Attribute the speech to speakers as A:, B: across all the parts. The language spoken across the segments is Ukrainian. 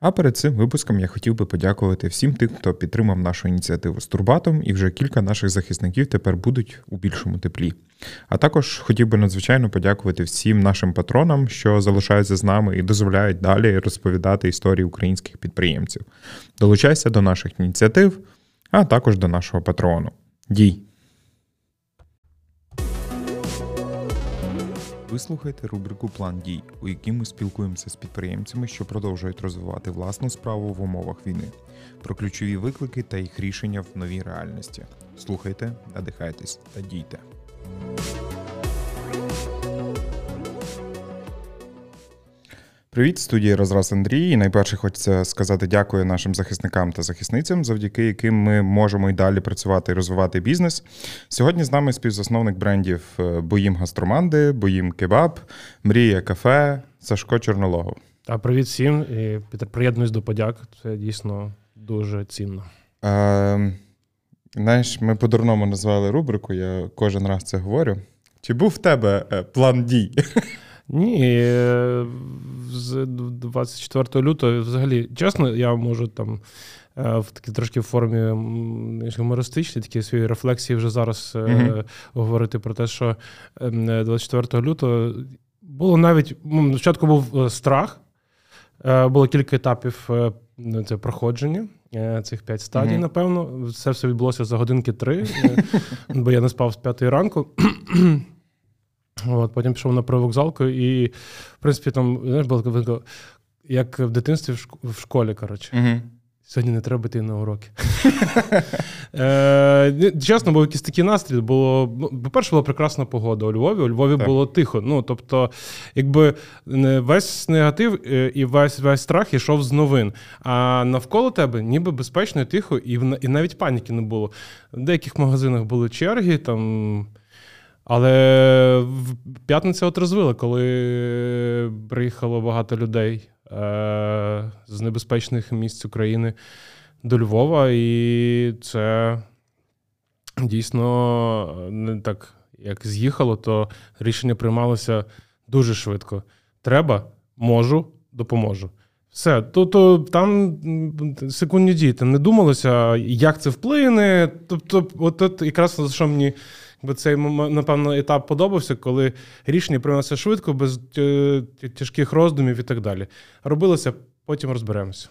A: А перед цим випуском я хотів би подякувати всім тим, хто підтримав нашу ініціативу з Турбатом, і вже кілька наших захисників тепер будуть у більшому теплі. А також хотів би надзвичайно подякувати всім нашим патронам, що залишаються з нами і дозволяють далі розповідати історії українських підприємців. Долучайся до наших ініціатив, а також до нашого патрону. Дій! Ви слухаєте рубрику План дій, у якій ми спілкуємося з підприємцями, що продовжують розвивати власну справу в умовах війни, про ключові виклики та їх рішення в новій реальності. Слухайте, надихайтесь та дійте. Привіт, студії Розраз Андрій. І найперше хочеться сказати дякую нашим захисникам та захисницям, завдяки яким ми можемо й далі працювати і розвивати бізнес. Сьогодні з нами співзасновник брендів е, Боїм Гастроманди, Боїм Кебаб, Мрія Кафе, Сашко Чорнологов.
B: А привіт всім і приєднуюсь до подяк. Це дійсно дуже цінно.
A: Е, Знаєш, ми по-дурному назвали рубрику, я кожен раз це говорю. Чи був в тебе е, план дій?
B: Ні, е, з 24 лютого, взагалі, чесно, я можу там е, в такій трошки формі гумористичній, такі свої рефлексії вже зараз mm-hmm. говорити про те, що 24 ем, лютого було навіть спочатку був страх, було кілька етапів це проходження. Цих п'ять стадій, mm-hmm. напевно. Це все відбулося за годинки три, бо я не спав з п'ятої ранку. От, Потім пішов на привокзалку, і, в принципі, там знаєш, було як в дитинстві в школі. коротше. Угу. Сьогодні не треба йти на уроки. Е, чесно, був якийсь такий настрій. Було, ну, По-перше, була прекрасна погода у Львові. У Львові так. було тихо. Ну, Тобто, якби весь негатив е, і весь весь страх йшов з новин. А навколо тебе ніби безпечно, тихо, і і навіть паніки не було. В деяких магазинах були черги. там... Але в п'ятницю от розвили, коли приїхало багато людей е- з небезпечних місць України до Львова, і це дійсно не так як з'їхало, то рішення приймалося дуже швидко. Треба, можу, допоможу. Все, то, то там секундні дії, там не думалося, як це вплине. Тобто, от, от якраз що мені Бо цей напевно етап подобався, коли рішення приймалося швидко, без е, тяжких роздумів і так далі. Робилося, потім розберемося.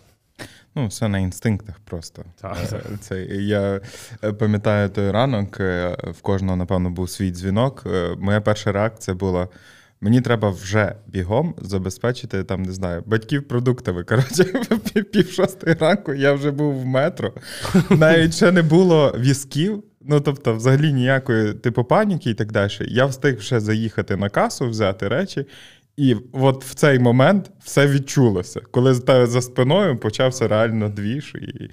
A: Ну, все на інстинктах просто. Так, е, Це, Я е, пам'ятаю той ранок, в кожного, напевно, був свій дзвінок. Моя перша реакція була. Мені треба вже бігом забезпечити там, не знаю, батьків продуктами. Коротше, пів шостої ранку я вже був в метро. Навіть ще не було візків. Ну, тобто, взагалі ніякої типу паніки і так далі. Я встиг ще заїхати на касу, взяти речі. І от в цей момент все відчулося. Коли за спиною почався реально двіж. І...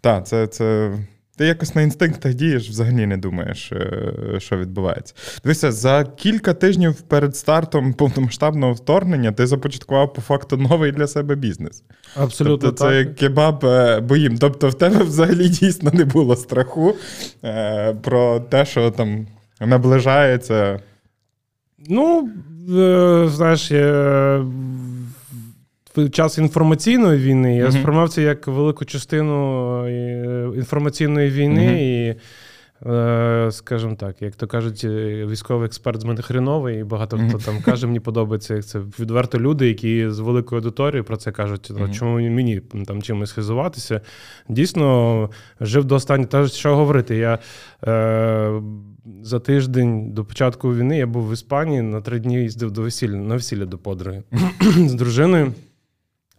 A: Так, це це ти якось на інстинктах дієш, взагалі не думаєш, е, що відбувається. Дивися, за кілька тижнів перед стартом повномасштабного вторгнення ти започаткував по факту новий для себе бізнес.
B: Абсолютно.
A: Тобто Це так. кебаб е, боїм. Тобто, в тебе взагалі дійсно не було страху е, про те, що там наближається.
B: Ну, знаєш, в час інформаційної війни я сприймав це як велику частину е, інформаційної війни і. Е, скажімо так, як то кажуть, е, військовий експерт з мене хреновий, і багато хто там каже, мені подобається як це відверто люди, які з великою аудиторією про це кажуть, mm-hmm. чому мені там чимось хизуватися. Дійсно, жив до останнього. Та що говорити, я е, за тиждень до початку війни я був в Іспанії на три дні їздив до весілля на весілля до подруги з дружиною.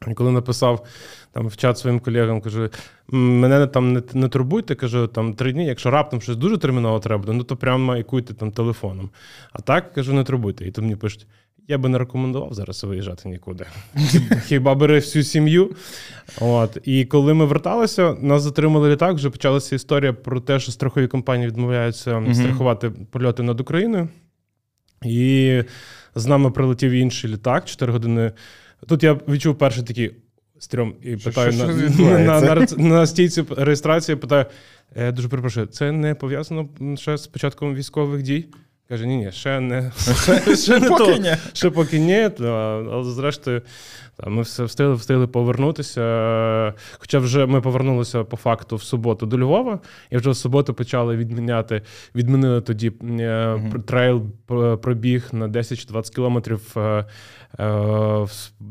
B: І коли написав там в чат своїм колегам, кажу, мене там не не турбуйте, кажу, там три дні, якщо раптом щось дуже терміново треба, ну то прямо майкуйте там телефоном. А так кажу, не турбуйте. І то мені пишуть, я би не рекомендував зараз виїжджати нікуди. Хіба бери всю сім'ю? От. І коли ми верталися, нас затримали літак, вже почалася історія про те, що страхові компанії відмовляються mm-hmm. страхувати польоти над Україною. І з нами прилетів інший літак 4 години. Тут я відчув перший такий стрьом і питаю що, на, що на, на, на, на стійці реєстрації, питаю: «Е, дуже перепрошую, це не пов'язано ще з початком військових дій? Каже, ні, ні, ще не ще не то. Ще поки ні, але зрештою. Ми все встигли встигли повернутися. Хоча вже ми повернулися по факту в суботу до Львова, і вже в суботу почали відміняти. Відмінили тоді uh-huh. трейл пробіг на 10-20 кілометрів е, е,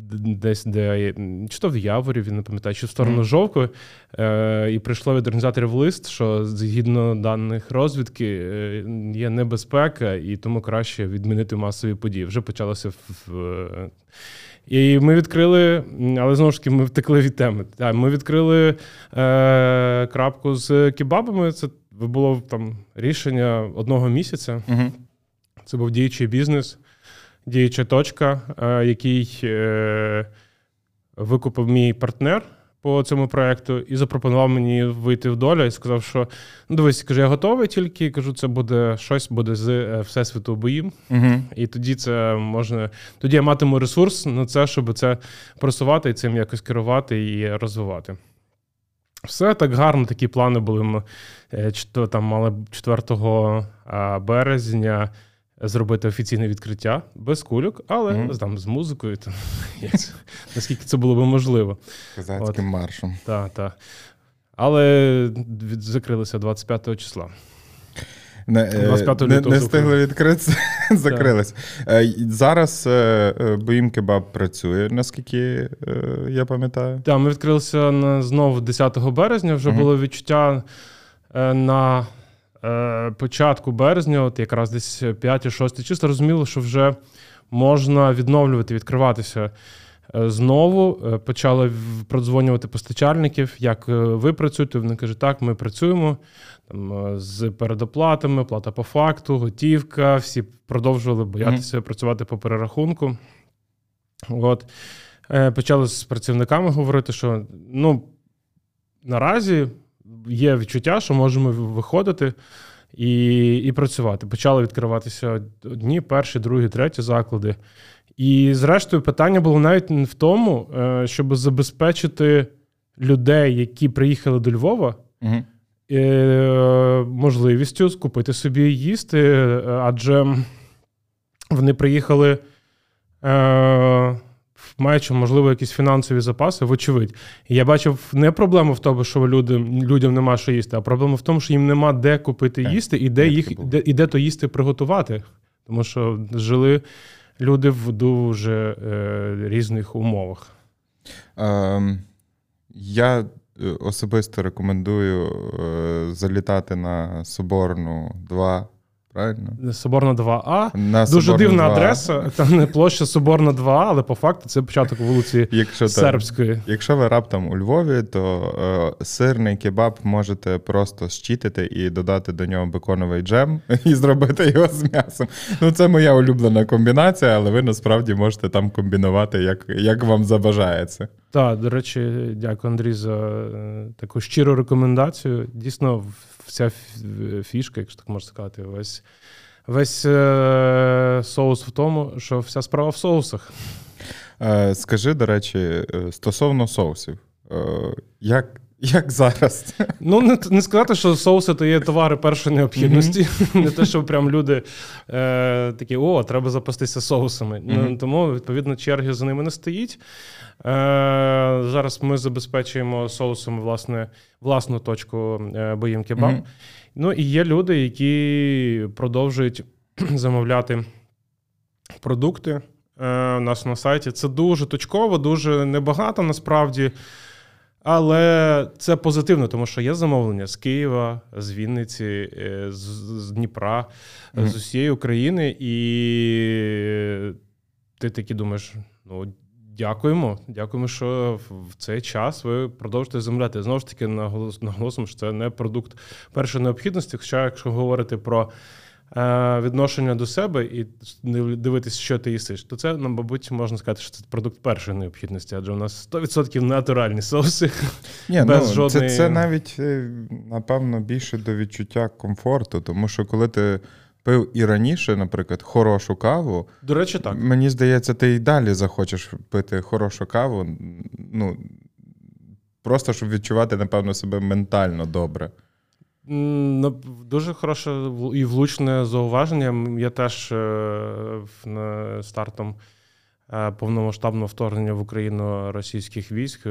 B: десь де чи то в Яворі, він не пам'ятаю, чи в сторону uh-huh. Жовкої. І прийшло від організаторів лист, що згідно даних розвідки є небезпека, і тому краще відмінити масові події. Вже почалося в. І ми відкрили, але знову ж таки, ми втекли від теми. Ми відкрили е, крапку з кебабами. Це було там рішення одного місяця. Угу. Це був діючий бізнес, діюча точка, е, який е, викупив мій партнер по цьому проекту і запропонував мені вийти в долю і сказав, що ну дивись, каже, я готовий тільки кажу, це буде щось буде з е, всесвіту боїм. Угу. І тоді це можна. Тоді я матиму ресурс на це, щоб це просувати і цим якось керувати і розвивати. Все так гарно, такі плани були. Ми е, там мали 4 березня зробити офіційне відкриття без кульок, але mm-hmm. там з музикою, там, наскільки це було би можливо.
A: Козацьким маршем.
B: Так, так. Але закрилися 25 числа.
A: Не 25 не, не встигли відкритися, закрилися. Е, зараз е, Боїм Кебаб працює, наскільки я пам'ятаю.
B: Так, ми відкрилися на, знову 10 березня. Вже uh-huh. було відчуття на Е, початку березня, от якраз десь 5-6 числа, розуміло, що вже можна відновлювати, відкриватися е, знову. Е, почали продзвонювати постачальників, як ви працюєте. Вони кажуть, так, ми працюємо там, з передоплатами, плата по факту, готівка. Всі продовжували боятися mm-hmm. працювати по перерахунку. От. Почали з працівниками говорити, що ну, наразі є відчуття, що можемо виходити і і працювати. Почали відкриватися одні, перші, другі, треті заклади. І, зрештою, питання було навіть не в тому, е, щоб забезпечити людей, які приїхали до Львова, угу. можливістю скупити собі їсти, адже вони приїхали маючи, можливо, якісь фінансові запаси, вочевидь. І я бачив не проблему в тому, що людям людям нема що їсти, а проблема в тому, що їм нема де купити їсти і де їх де, і де то їсти приготувати. Тому що жили люди в дуже е, різних умовах.
A: Ем, Я е, особисто рекомендую е, залітати на Соборну 2 Правильно?
B: Соборна 2А. На Дуже Соборна дивна 2А. адреса. Там не площа Соборна 2А, але по факту це початок вулиці якщо Сербської.
A: Там, якщо ви раптом у Львові, то е, сирний кебаб можете просто щитити і додати до нього беконовий джем і зробити його з м'ясом. Ну, Це моя улюблена комбінація, але ви насправді можете там комбінувати, як, як вам забажається.
B: Так, до речі, дякую, Андрій, за е, таку щиру рекомендацію. Дійсно, вся фішка, якщо так можна сказати, весь весь е- соус в тому, що вся справа в соусах.
A: Е, Скажи, до речі, е, стосовно соусів, е, як як зараз?
B: Ну, не не сказати, що соуси то є товари першої необхідності. Mm-hmm. Не те, що прям люди е, такі, о, треба запастися соусами. Mm-hmm. Тому, відповідно, черги за ними не стоїть. Е, Зараз ми забезпечуємо соусами власне, власну точку е, боїм кебаб. Mm-hmm. Ну і є люди, які продовжують замовляти продукти е, у нас на сайті. Це дуже точково, дуже небагато насправді. Але це позитивно, тому що є замовлення з Києва, з Вінниці, е, з, з Дніпра, mm-hmm. з усієї України, і ти таки думаєш: ну дякуємо, дякуємо, що в цей час ви продовжуєте замовляти. Знову ж таки, наголосимо, що це не продукт першої необхідності. Хоча, якщо говорити про відношення до себе і дивитися, що ти їсиш, то це, ну, мабуть, можна сказати, що це продукт першої необхідності, адже у нас 100% натуральні соуси.
A: Ні, без ну, жодної... Це це навіть, е, напевно, більше до відчуття комфорту, тому що коли ти. Пив і раніше, наприклад, хорошу каву.
B: До речі, так.
A: Мені здається, ти і далі захочеш пити хорошу каву. Ну, Просто щоб відчувати, напевно, себе ментально добре.
B: Дуже хороше і влучне зауваження. Я теж стартом повномасштабного вторгнення в Україну російських військ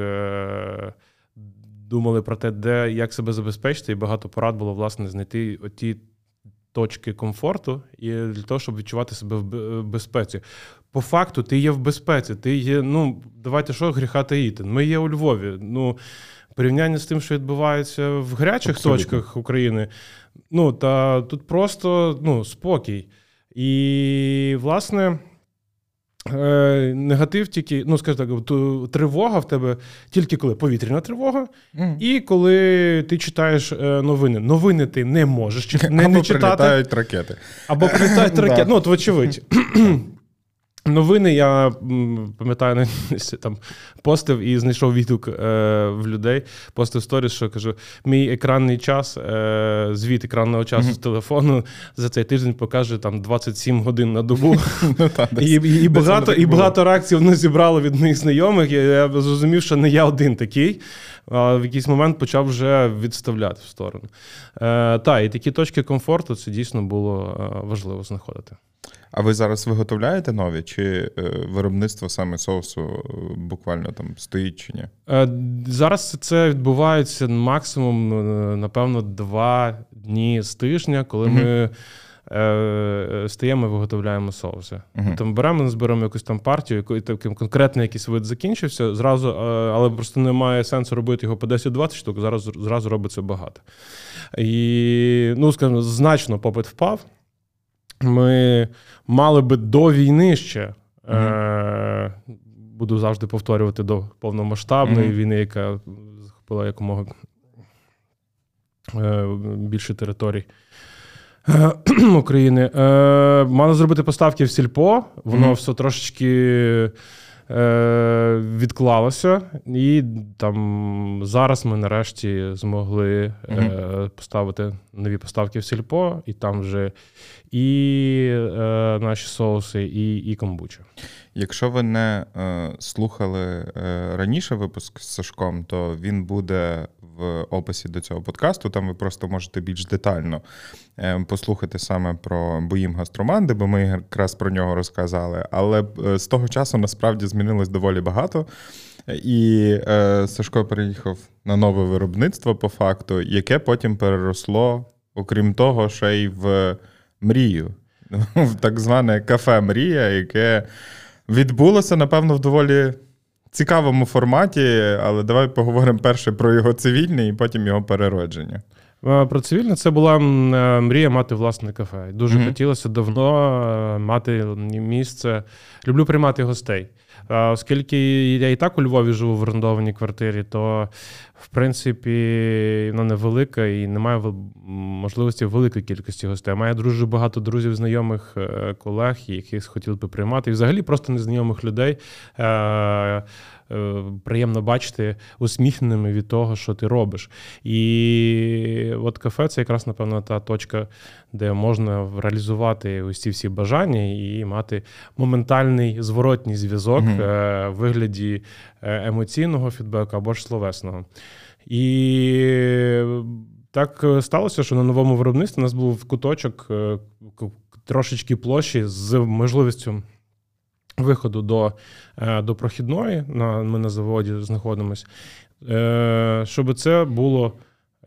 B: думали про те, де як себе забезпечити, і багато порад було власне знайти ті точки комфорту і для того, щоб відчувати себе в безпеці. По факту, ти є в безпеці. Ти є, ну давайте що гріха таїти. Ми є у Львові. Ну, порівняння з тим, що відбувається в гарячих Абсолютно. точках України. Ну та тут просто ну, спокій. І, власне. Е, негатив тільки, ну скажімо так, тривога в тебе тільки коли повітряна тривога, mm. і коли ти читаєш е, новини. Новини ти не можеш не,
A: не
B: читати.
A: Або прилітають ракети.
B: Або прилітають ракети. Ну, от вочевидь. Новини я пам'ятаю, там постив і знайшов відгук е, в людей. Постив сторіс, що кажу: мій екранний час, е, звіт екранного часу mm-hmm. з телефону за цей тиждень покаже там 27 годин на добу. Ну, і багато і багато реакцій воно зібрало від моїх знайомих. Я зрозумів, що не я один такий. А в якийсь момент почав вже відставляти в сторону. Е, Та, і такі точки комфорту це дійсно було е, важливо знаходити.
A: А ви зараз виготовляєте нові? Чи е, виробництво саме соусу е, буквально там стоїть чи ні?
B: Е, зараз це відбувається максимум, напевно, два дні з тижня, коли угу. ми стаємо і виготовляємо соуси. Угу. Там беремо, зберемо якусь там партію, який таким конкретний якийсь вид закінчився, зразу, але просто немає сенсу робити його по 10-20 штук, зараз зразу робиться багато. І, ну, скажімо, значно попит впав. Ми мали би до війни ще. Mm-hmm. Е, Буду завжди повторювати до повномасштабної mm-hmm. війни, яка захопила якомога е, більше територій е, України. Е, Мали зробити поставки в сільпо, воно mm-hmm. все трошечки. Е, відклалося, і там зараз ми нарешті змогли mm-hmm. поставити нові поставки в сільпо, і там вже і е, наші соуси, і і комбуча.
A: Якщо ви не е, слухали е, раніше випуск з Сашком, то він буде в описі до цього подкасту. Там ви просто можете більш детально е, послухати саме про боїм гастроманди, бо ми якраз про нього розказали. Але е, з того часу насправді змінилось доволі багато. І е, Сашко переїхав на нове виробництво по факту, яке потім переросло, окрім того, ще й в мрію, в так зване кафе Мрія, яке відбулося, напевно, в доволі цікавому форматі, але давай поговоримо перше про його цивільне і потім його переродження.
B: Про цивільне це була е, мрія мати власне кафе. Дуже mm-hmm. хотілося давно е, мати місце. Люблю приймати гостей. Оскільки я і так у Львові живу в орендованій квартирі, то в принципі вона невелика і немає можливості великої кількості гостей. Маю дуже багато друзів, знайомих е, колег, яких хотіли би приймати, і взагалі просто незнайомих людей. Е, приємно бачити усміхненими від того, що ти робиш. І от кафе це якраз, напевно, та точка, де можна реалізувати ці всі бажання і мати моментальний зворотній зв'язок mm в вигляді е, емоційного фідбеку або ж словесного. І так сталося, що на новому виробництві у нас був куточок трошечки площі з можливістю виходу до е, до прохідної, на, ми на заводі знаходимося, е, щоб це було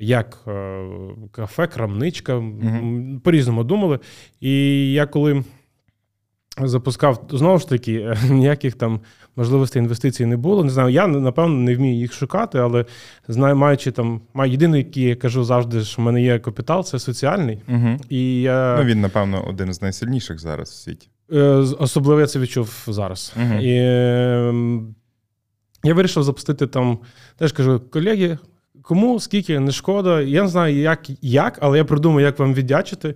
B: як е, кафе, крамничка, mm по-різному думали. І я коли запускав, знову ж таки, ніяких там можливостей інвестицій не було. Не знаю, я напевно не вмію їх шукати, але знаю, маючи там, маю єдиний, який я кажу завжди, що в мене є капітал, це соціальний.
A: Угу. І я... Ну, Він, напевно, один з найсильніших зараз в світі.
B: Е, особливо я це відчув зараз. Uh-huh. І е, я вирішив запустити там, теж кажу, колеги, кому скільки не шкода. Я не знаю, як, як але я придумаю, як вам віддячити.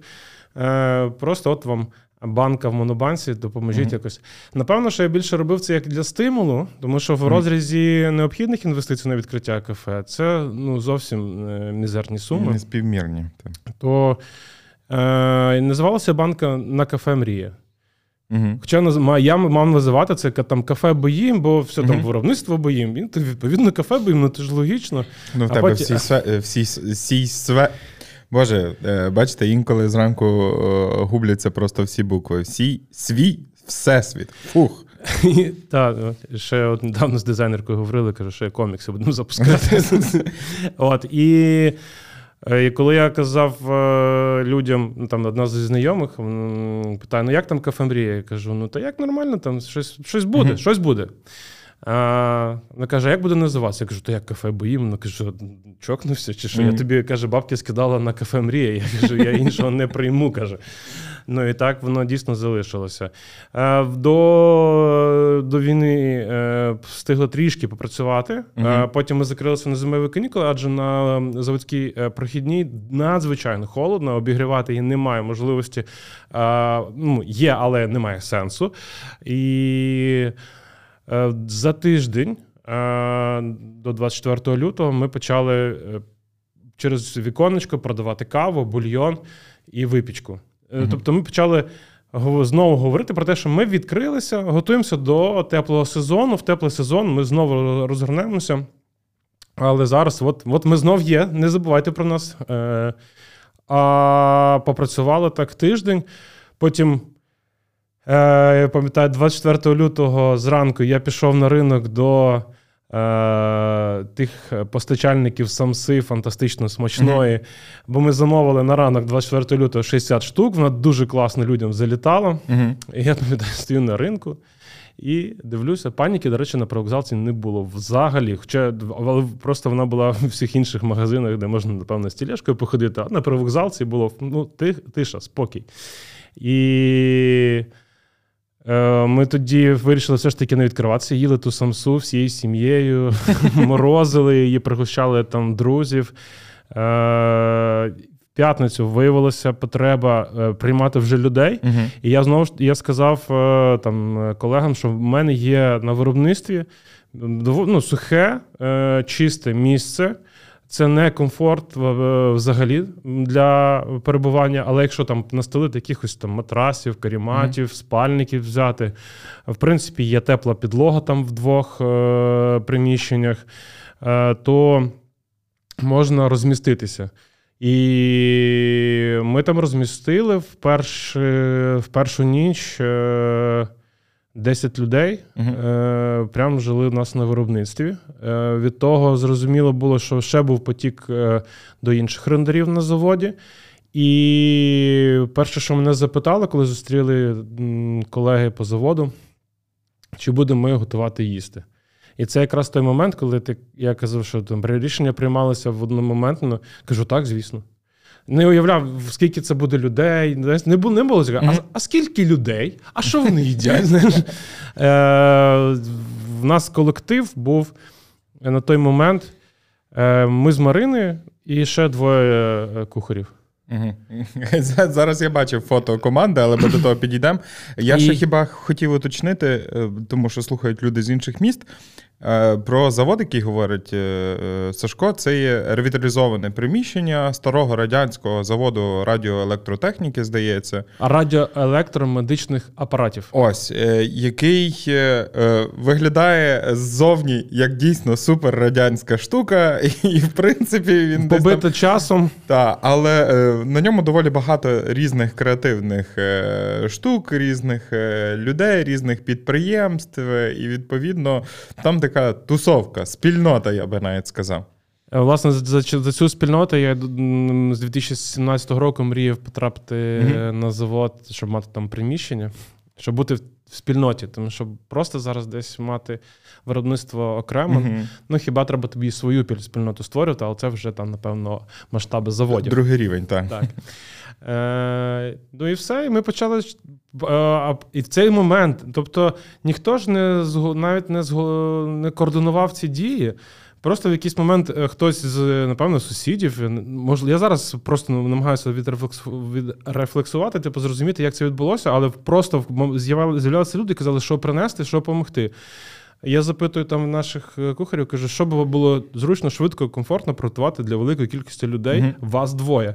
B: Е, Просто от вам банка в монобанці, допоможіть uh-huh. якось. Напевно, що я більше робив це як для стимулу, тому що в розрізі необхідних інвестицій на відкриття кафе це ну, зовсім е, мізерні суми.
A: Не співмірні.
B: То е, називалася банка на кафе Мрія. Угу. Хоча я мав називати це там кафе боїм, бо все там виробництво боїм. Він відповідно кафе боїм, ну це ж логічно.
A: Ну, в тебе потім... всі, всі, всі, Боже, е, бачите, інколи зранку е, губляться просто всі букви. Всі свій всесвіт. Фух.
B: Так, ще от недавно з дизайнеркою говорили, кажу, що я комікси будемо запускати. От, І і коли я казав людям, ну, там одна зі знайомих питає: ну як там кафе мрія? Я кажу, ну та як нормально, там щось щось буде, щось буде. А, Вона каже, а як буде називатися? Я кажу, то як кафе боїм? Вона каже, чокнувся, чи що? Mm-hmm. Я тобі каже, бабки скидала на кафе Мрія. Я кажу, я іншого не прийму. каже. Ну і так воно дійсно залишилося. До до війни е, встигли трішки попрацювати. Uh-huh. Потім ми закрилися на зимові канікули, адже на заводській е, прохідній надзвичайно холодно, обігрівати її немає можливості. Ну, Є, але немає сенсу. І Е, за тиждень е, до 24 лютого ми почали е, через віконечко продавати каву, бульйон і випічку. Mm Тобто, ми почали знову говорити про те, що ми відкрилися, готуємося до теплого сезону. В теплий сезон ми знову розгорнемося. Але зараз, от от ми знов є, не забувайте про нас. А попрацювали так тиждень. Потім Е, я пам'ятаю, 24 лютого зранку я пішов на ринок до е, тих постачальників самси фантастично смачної. Mm-hmm. Бо ми замовили на ранок 24 лютого 60 штук. Вона дуже класно людям залітала. Mm-hmm. І я пам'ятаю, стою на ринку. І дивлюся, паніки, до речі, на привокзалці не було взагалі. Хоча але просто вона була в всіх інших магазинах, де можна, напевно, з тілешкою походити. А на привокзалці було ну, тиша, спокій. І Е, ми тоді вирішили все ж таки не відкриватися, їли ту самсу всією сім'єю, морозили її, пригощали там друзів. Е, в п'ятницю виявилася потреба е, приймати вже людей. Uh-huh. І я знову ж я сказав там колегам, що в мене є на виробництві ну, сухе, чисте місце. Це не комфорт взагалі для перебування, але якщо там настелити якихось там матрасів, каріматів, mm-hmm. спальників взяти, в принципі, є тепла підлога там в двох е- приміщеннях, е- то можна розміститися. І ми там розмістили в, перш, в першу ніч. Е- 10 людей uh-huh. е, прям жили у нас на виробництві. Е, Від того зрозуміло було, що ще був потік е, до інших рендерів на заводі. І перше, що мене запитали, коли зустріли колеги по заводу, чи будемо ми готувати їсти. І це якраз той момент, коли ти, я казав, що там рішення приймалися в одномоментно. Кажу, так, звісно не уявляв, скільки це буде людей. Не було не було. Mm-hmm. А, а скільки людей? А що вони їдять? Е, В нас колектив був на той момент. Е, Ми з Мариною і ще двоє е, кухарів.
A: Угу. Зараз я бачив фото команди, але ми до того підійдемо. Я і... ще хіба хотів уточнити, тому що слухають люди з інших міст. Е, про завод, який говорить е, Сашко, це є ревіталізоване приміщення старого радянського заводу радіоелектротехніки, здається.
B: Радіоелектромедичних апаратів.
A: Ось, який виглядає ззовні як дійсно суперрадянська штука, і в принципі він
B: побито там... часом.
A: Так, але на ньому доволі багато різних креативних штук, різних людей, різних підприємств, і відповідно там така тусовка, спільнота, я би навіть сказав.
B: Е, власне, за, за цю спільноту я з 2017 року мріяв потрапити mm-hmm. на завод, щоб мати там приміщення, щоб бути в спільноті. Тому що просто зараз десь мати виробництво окремо. Mm-hmm. Ну хіба треба тобі свою спільноту створювати, але це вже там, напевно, масштаби заводів.
A: Другий рівень, так.
B: так. Е, Ну і все. І ми почали. Е, і в цей момент, тобто ніхто ж не навіть не не координував ці дії. Просто в якийсь момент е, хтось з, напевно, сусідів, можливо, я зараз просто намагаюся відрефлексувати, типу, зрозуміти, як це відбулося, але просто з'являлися люди, казали, що принести, що допомогти. Я запитую там наших е, кухарів, кажу, що було зручно, швидко, комфортно приготувати для великої кількості людей, uh вас двоє.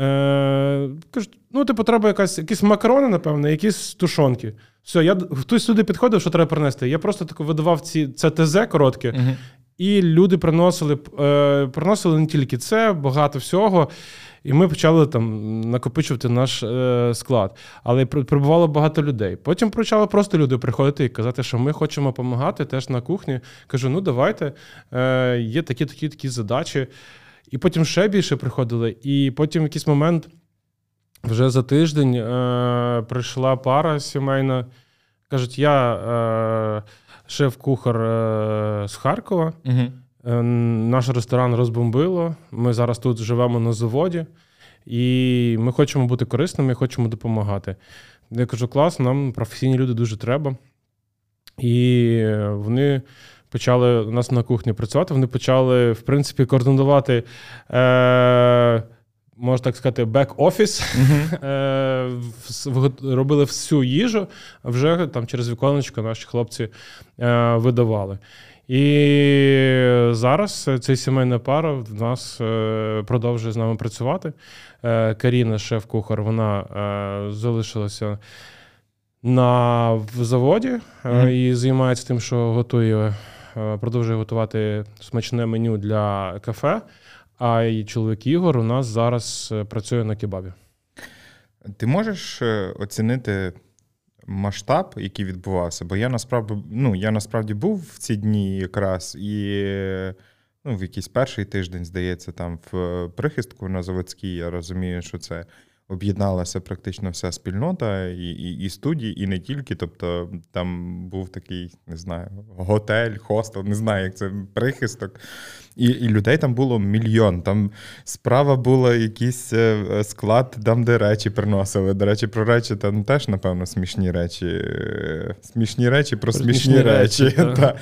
B: Е, Кажуть, ну, типу, треба якась, якісь макарони, напевно, якісь тушонки. Все, я хтось сюди підходив, що треба принести. Я просто таку видавав ці це ТЗ коротке, uh і люди приносили, е, приносили не тільки це, багато всього. І ми почали там накопичувати наш е, склад. Але прибувало багато людей. Потім почали просто люди приходити і казати, що ми хочемо допомагати теж на кухні. Кажу, ну давайте, е, є такі такі такі задачі. І потім ще більше приходили. І потім в якийсь момент, вже за тиждень, е, прийшла пара сімейна. Кажуть, я е, шеф-кухар е, з Харкова. Угу. Е, наш ресторан розбомбило. Ми зараз тут живемо на заводі, і ми хочемо бути корисними, хочемо допомагати. Я кажу, клас, нам професійні люди дуже треба. І вони почали у нас на кухні працювати. Вони почали, в принципі, координувати. Е- Можна так сказати, бек-офіс, uh-huh. робили всю їжу, а вже там через віконечко наші хлопці е, видавали. І зараз ця сімейна пара в нас е, продовжує з нами працювати. Е, Каріна, шеф-кухар, вона залишилася на заводі mm-hmm. і займається тим, що готує, продовжує готувати смачне меню для кафе. А і чоловік Ігор у нас зараз працює на кебабі.
A: Ти можеш оцінити масштаб, який відбувався, бо я насправді ну, я насправді був в ці дні якраз і ну, в якийсь перший тиждень, здається, там в прихистку на Заводській, я розумію, що це об'єдналася практично вся спільнота, і і, і студії, і не тільки. Тобто там був такий, не знаю, готель, хостел, не знаю, як це прихисток. І і людей там було мільйон. Там справа була якийсь е, склад, там, де речі приносили. До речі, про речі там теж, напевно, смішні речі. Смішні речі про смішні, смішні речі. речі та.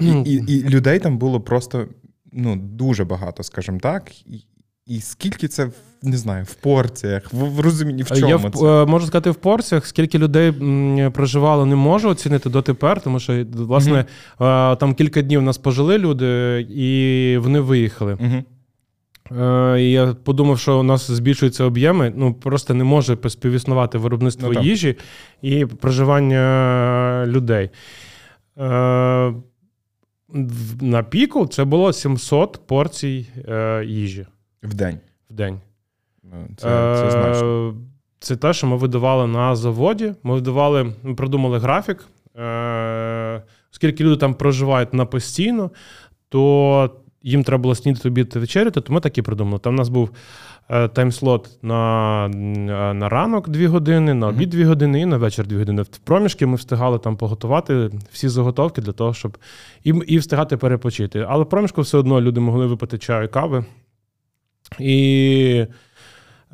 A: І, і, і людей там було просто ну, дуже багато, скажімо так. І скільки це не знаю, в порціях, в, в розумінні в чому
B: я
A: це?
B: Е, можу сказати в порціях, скільки людей проживало, не можу оцінити дотепер, тому що власне mm-hmm. там кілька днів нас пожили люди, і вони виїхали. Mm-hmm. І Я подумав, що у нас збільшуються об'єми. Ну просто не може співіснувати виробництво ну, їжі і проживання людей. На піку це було 700 порцій їжі.
A: В день.
B: В день.
A: Ну, це це значно.
B: Це те, що ми видавали на заводі. Ми видавали, ми придумали графік. Е, оскільки люди там проживають на постійно, то їм треба було снідати обід вечеряти, то ми так і придумали. Там у нас був е, таймслот на на ранок 2 години, на обід 2 години і на вечір 2 години. В проміжки ми встигали там поготувати всі заготовки для того, щоб і і встигати перепочити. Але в проміжку все одно люди могли випити чаю, кави. І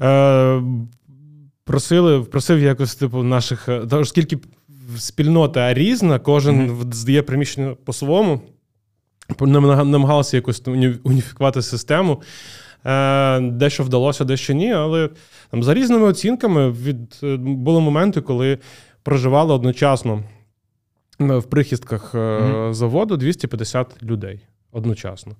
B: е, просили, просив якось типу, наших. Е, оскільки спільнота різна, кожен mm-hmm. здає приміщення по-своєму, намагалися якось уніфікувати систему. Е, Дещо вдалося, дещо ні, але там, за різними оцінками від, е, були моменти, коли проживало одночасно в прихистках mm-hmm. заводу 250 людей одночасно.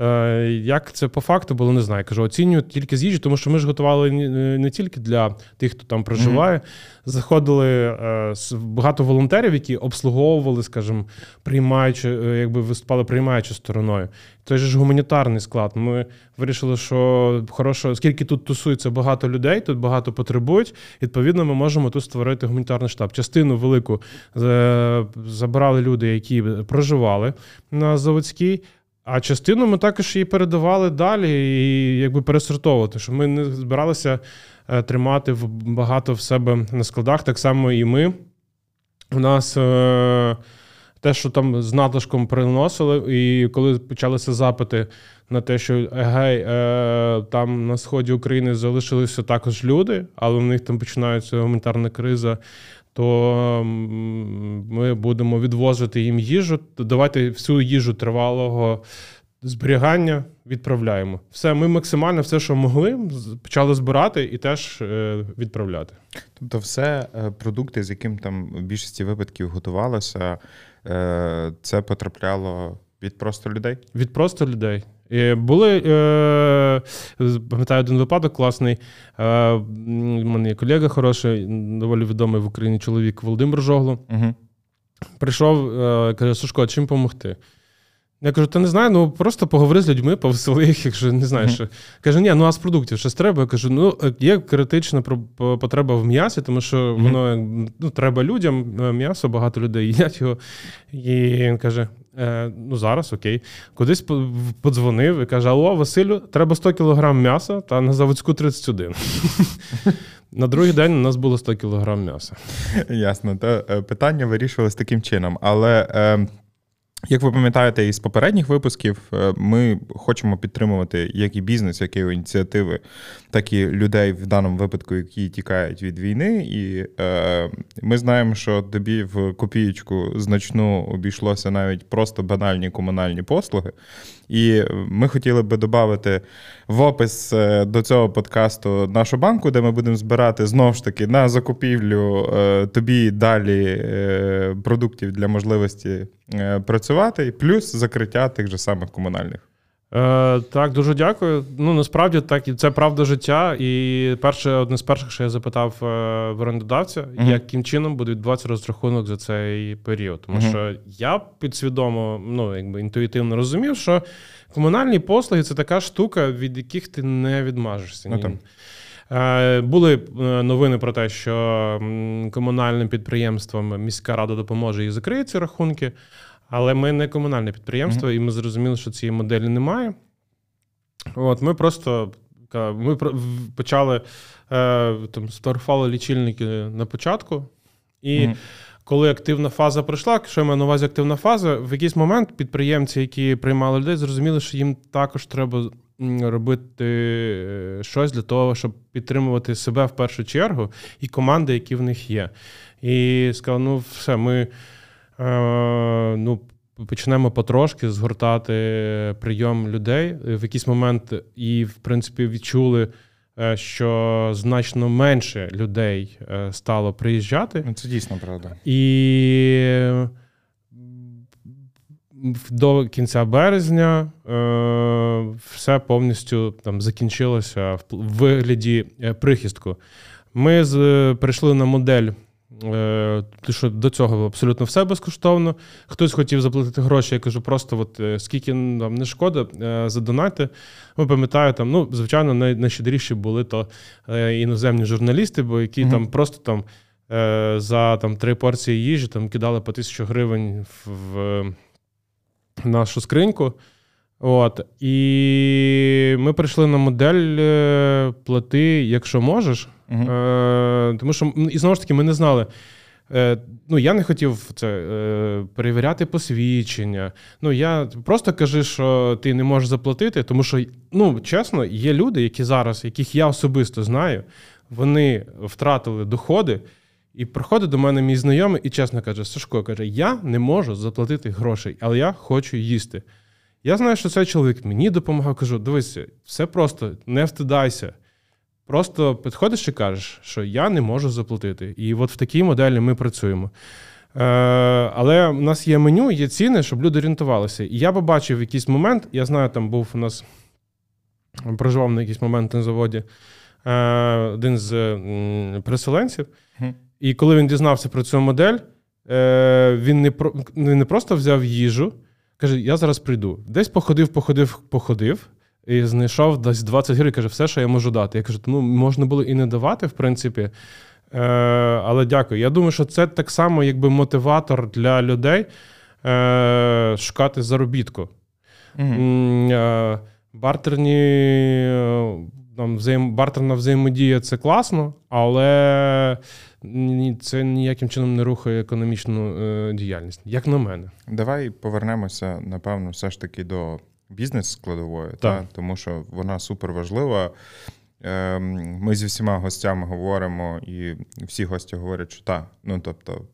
B: Е, як це по факту було, не знаю. Кажу, оцінюю тільки з їжі, тому що ми ж готували не тільки для тих, хто там проживає. Mm-hmm. Заходили е, багато волонтерів, які обслуговували, скажімо, приймаючи, е, якби виступали приймаючою стороною. Той же ж гуманітарний склад. Ми вирішили, що хорошо, оскільки тут тусується багато людей, тут багато потребують. Відповідно, ми можемо тут створити гуманітарний штаб. Частину велику забирали люди, які проживали на заводській. А частину ми також її передавали далі і якби пересортовувати, що ми не збиралися е, тримати багато в себе на складах. Так само і ми. У нас е, те, що там з надлишком приносили, і коли почалися запити на те, що гей, е, там на сході України залишилися також люди, але в них там починається гуманітарна криза то ми будемо відвозити їм їжу. Давайте всю їжу тривалого зберігання відправляємо. Все, ми максимально все, що могли, почали збирати і теж е, відправляти.
A: Тобто, все е, продукти, з яким там в більшості випадків готувалося, е, це потрапляло від просто людей?
B: Від просто людей. І Були, е, пам'ятаю, один випадок класний. Е, У мене є колега хороший, доволі відомий в Україні чоловік Володимир Жогло. Угу. Прийшов, е, каже: Сушко, чим допомогти? Я кажу, та не знаю, ну просто поговори з людьми, повесели їх, якщо не знаєш. Mm-hmm. Каже, ні, ну а з продуктів щось треба. Я кажу, ну є критична потреба в м'ясі, тому що mm-hmm. воно ну, треба людям, е, м'ясо, багато людей їдять його. І він каже: е, ну зараз окей. Кудись подзвонив і каже: Алло, Василю, треба 100 кг м'яса, та на заводську 31. На другий день у нас було 100 кг м'яса.
A: Ясно, то е, питання вирішувалось таким чином. Але е, як ви пам'ятаєте із попередніх випусків, е, ми хочемо підтримувати як і бізнес, як і ініціативи, так і людей в даному випадку, які тікають від війни. І е, ми знаємо, що тобі в копієчку значну обійшлося навіть просто банальні комунальні послуги. І ми хотіли би додати в опис е, до цього подкасту нашу банку, де ми будемо збирати знову ж таки на закупівлю е, тобі далі е, продуктів для можливості працювати, плюс закриття тих же самих комунальних.
B: Е, Так, дуже дякую. Ну насправді так і це правда життя. І перше, одне з перших, що я запитав е, в орендодавця, uh-huh. яким чином буде відбуватися розрахунок за цей період. Тому uh-huh. що я підсвідомо, ну якби інтуїтивно розумів, що комунальні послуги це така штука, від яких ти не відмажешся. Uh-huh. Е, були е, новини про те, що комунальним підприємствам міська рада допоможе і закриє ці рахунки. Але ми не комунальне підприємство, mm-hmm. і ми зрозуміли, що цієї моделі немає. От Ми просто ми почали е, там, сфотографували лічильники на початку. І mm-hmm. коли активна фаза пройшла, що я маю на увазі активна фаза, в якийсь момент підприємці, які приймали людей, зрозуміли, що їм також треба робити е, щось для того, щоб підтримувати себе в першу чергу і команди, які в них є. І сказали, ну все, ми. Е, ну, почнемо потрошки згортати прийом людей в якийсь момент, і, в принципі, відчули, е, що значно менше людей е, стало приїжджати.
A: Ну, це дійсно правда.
B: І до кінця березня все повністю там закінчилося в вигляді прихистку. Ми з, прийшли на модель Е, що до цього абсолютно все безкоштовно. Хтось хотів заплатити гроші, я кажу, просто от е, скільки нам не шкода, е, задонайте. Ви пам'ятаю, там, ну, звичайно, найщедріші були то іноземні журналісти, бо які mm-hmm. там просто там за там, три порції їжі там кидали по тисячу гривень в нашу скриньку. От. І ми прийшли на модель плати, якщо можеш. Угу. Тому що і знову ж таки ми не знали. Е, Ну, я не хотів це е, перевіряти посвідчення. Ну, я просто кажу, що ти не можеш заплатити, тому що, ну, чесно, є люди, які зараз, яких я особисто знаю, вони втратили доходи. І приходить до мене мій знайомий і чесно каже: Сашко каже, я не можу заплатити грошей, але я хочу їсти. Я знаю, що цей чоловік мені допомагав. Кажу: дивися, все просто не встидайся. Просто підходиш і кажеш, що я не можу заплатити. І от в такій моделі ми працюємо. Е, Але в нас є меню, є ціни, щоб люди орієнтувалися. І я побачив в якийсь момент, я знаю, там був у нас проживав на якийсь момент на заводі е, один з переселенців. І коли він дізнався про цю модель, е, він не про, не просто взяв їжу, каже: Я зараз прийду. Десь походив, походив, походив. І знайшов десь 20 гривень, каже, все, що я можу дати. Я кажу, ну можна було і не давати, в принципі. Е, Але дякую. Я думаю, що це так само, якби мотиватор для людей е, шукати заробітку. Mm-hmm. Е, Бартерні там, взаєм, бартерна взаємодія це класно, але це ніяким чином не рухає економічну е, діяльність, як на мене.
A: Давай повернемося, напевно, все ж таки до бізнес-складовою, та, тому що вона супер важлива. Ем, ми зі всіма гостями говоримо, і всі гості говорять, що так. Ну тобто,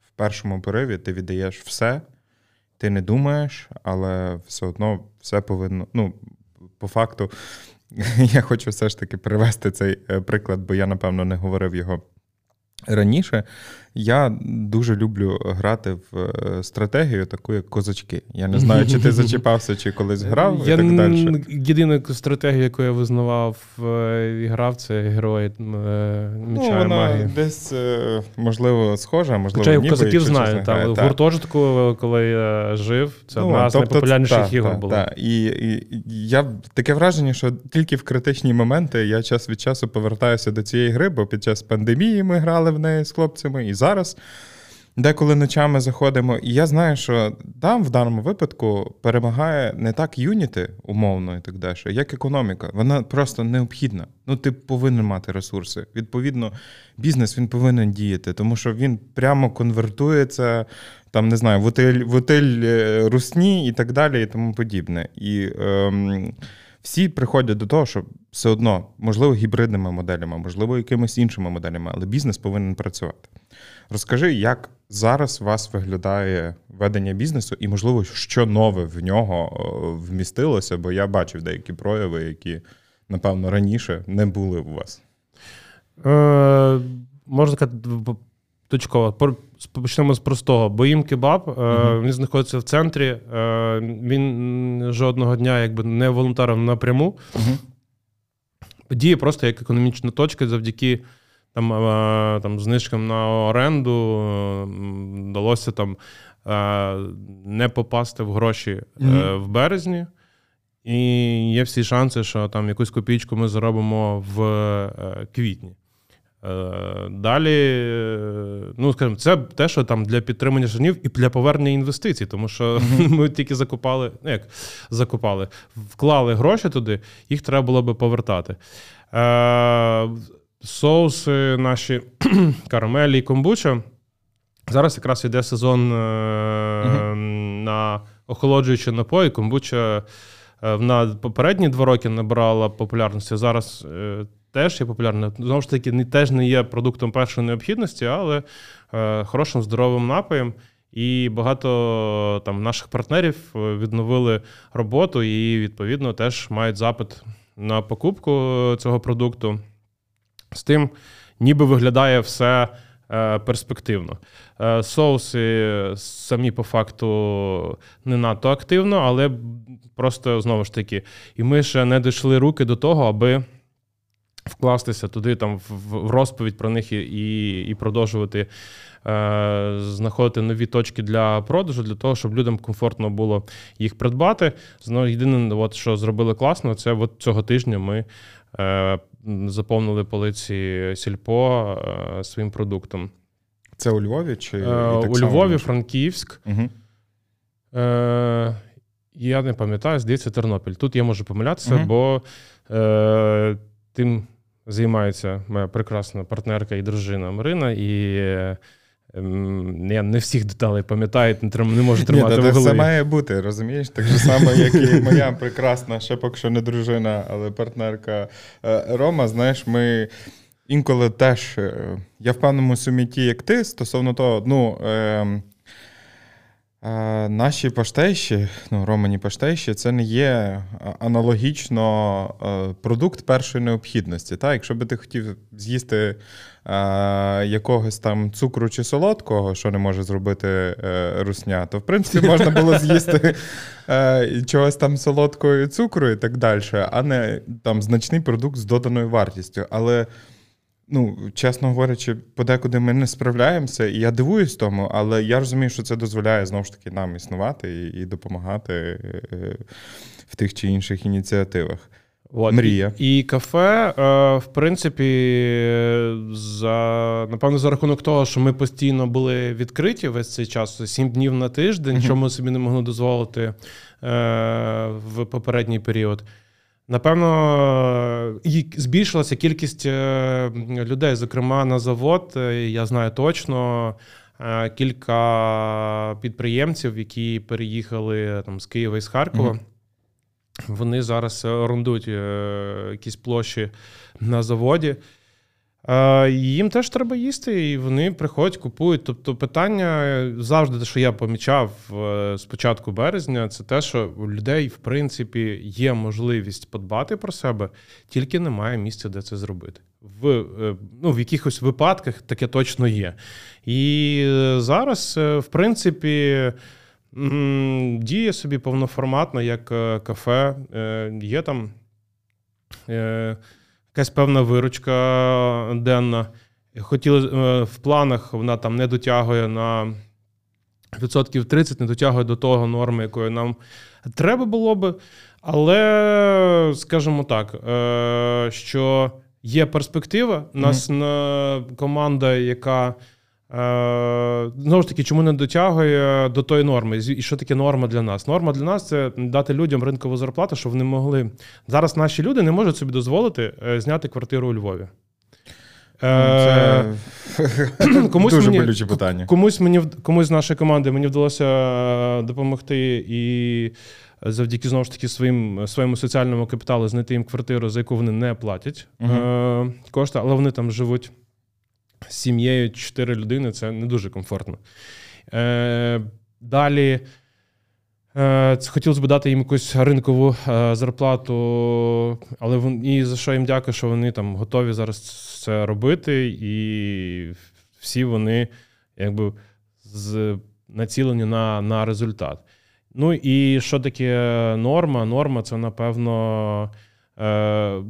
A: в першому пориві ти віддаєш все, ти не думаєш, але все одно все повинно. Ну, по факту, я хочу все ж таки привести цей е, приклад, бо я, напевно, не говорив його раніше. Я дуже люблю грати в е, стратегію, таку як козачки. Я не знаю, чи ти зачіпався, чи колись грав.
B: Я
A: і так далі.
B: Єдина стратегія, яку я визнавав е, і грав, це герой е, меча
A: ну, вона
B: магії.
A: Десь, можливо, схожа, можливо,
B: Хоча я
A: ніби,
B: козаків знаю.
A: грає,
B: в гуртожитку, коли я жив, це
A: Ну,
B: одна з
A: тобто,
B: найпопулярніших
A: та,
B: ігор
A: та,
B: була.
A: та. І, і я таке враження, що тільки в критичні моменти я час від часу повертаюся до цієї гри, бо під час пандемії ми грали в неї з хлопцями, і зараз. Деколи ночами заходимо, і я знаю, що там в даному випадку перемагає не так юніти, умовно і так далі, як економіка. Вона просто необхідна. Ну, ти повинен мати ресурси. Відповідно, бізнес він повинен діяти, тому що він прямо конвертується, там не знаю, в отель, в отель е, русні і так далі, і тому подібне. І ем, всі приходять до того, що все одно, можливо, гібридними моделями, можливо, якимись іншими моделями, але бізнес повинен працювати. Розкажи, як зараз у вас виглядає ведення бізнесу, і, можливо, що нове в нього вмістилося, бо я бачив деякі прояви, які, напевно, раніше не були у вас.
B: Е, Можна сказати, точково. Почнемо з простого. Боїм кебаб, uh-huh. він знаходиться в центрі. Е, він жодного дня якби не волонтерив напряму. Uh-huh. Діє просто як економічна точка завдяки там е, там знижкам на оренду вдалося там е, не попасти в гроші mm-hmm. в березні. І є всі шанси, що там якусь копійку ми заробимо в квітні. Далі, ну скажімо, це те, що там для підтримання жанів і для повернення інвестицій, тому що mm-hmm. ми тільки закупали, ну як закупали, вклали гроші туди, їх треба було би повертати соуси наші карамелі і комбуча. Зараз якраз йде сезон uh-huh. на охолоджуючі напої. Комбуча е, на попередні два роки набирала популярності. Зараз е, теж є популярна. Знову ж таки, теж не є продуктом першої необхідності, але хорошим здоровим напоєм. І багато там наших партнерів відновили роботу і, відповідно, теж мають запит на покупку цього продукту. З тим, ніби виглядає все е, перспективно. Е, соуси самі по факту не надто активно, але просто знову ж таки, і ми ще не дійшли руки до того, аби. Вкластися туди, там в розповідь про них і і, і продовжувати е, знаходити нові точки для продажу, для того, щоб людям комфортно було їх придбати. Знову єдине, от, що зробили класно, це от цього тижня ми е, заповнили полиці Сільпо е, своїм продуктом.
A: Це у Львові? чи
B: е, У Львові, Франківськ. Угу. Е, Я не пам'ятаю, здається, Тернопіль. Тут я можу помилятися, угу. бо е, тим займається моя прекрасна партнерка і дружина Марина. і Ем, я не всіх деталей пам'ятаю, не не можу тримати.
A: Ні,
B: в голові.
A: Це має бути, розумієш? Так же само, як і моя прекрасна, ще поки що не дружина, але партнерка е, Рома. Знаєш, ми інколи теж е, я в певному суміті, як ти, стосовно того, ну. Наші паштейші, ну, романі паштейші, це не є аналогічно продукт першої необхідності. Так? Якщо би ти хотів з'їсти якогось там цукру чи солодкого, що не може зробити е, русня, то в принципі можна було з'їсти е, чогось там солодкого і цукру і так далі, а не там значний продукт з доданою вартістю. Але Ну, чесно говорячи, подекуди ми не справляємося, і я дивуюсь тому, але я розумію, що це дозволяє знову ж таки нам існувати і і допомагати е, в тих чи інших ініціативах. От, Мрія.
B: І, і кафе, е, в принципі, за напевно, за рахунок того, що ми постійно були відкриті весь цей час, сім днів на тиждень, uh-huh. що ми собі не могли дозволити е, в попередній період. Напевно, і збільшилася кількість е, людей, зокрема на завод. Е, я знаю точно е, кілька підприємців, які переїхали там з Києва і з Харкова. Mm-hmm. Вони зараз орендують якісь площі на заводі. Їм теж треба їсти, і вони приходять, купують. Тобто, питання завжди, те, що я помічав з початку березня, це те, що у людей, в принципі, є можливість подбати про себе, тільки немає місця, де це зробити. в ну, в якихось випадках таке точно є. І зараз, в принципі, діє собі повноформатно, як кафе. Є там якась певна виручка денна. Хотіли в планах, вона там не дотягує на відсотків 30, не дотягує до того норми, якої нам треба було би. Але, скажімо так, е, що є перспектива. У нас mm-hmm. команда, яка е, знову ж таки, чому не дотягує до тої норми? І що таке норма для нас? Норма для нас це дати людям ринкову зарплату, щоб вони могли. Зараз наші люди не можуть собі дозволити е, зняти квартиру у Львові.
A: Це комусь Дуже мені, болюче питання.
B: Комусь мені комусь з нашої команди мені вдалося допомогти і завдяки знову ж таки своїм своєму соціальному капіталу знайти їм квартиру, за яку вони не платять uh кошти, але вони там живуть сім'єю чотири людини. Це не дуже комфортно. Е, Далі. Е, хотілося б дати їм якусь ринкову е, зарплату, але і за що їм дякую, що вони там готові зараз це робити, і всі вони якби з націлені на, на результат. Ну і що таке норма? Норма це, напевно,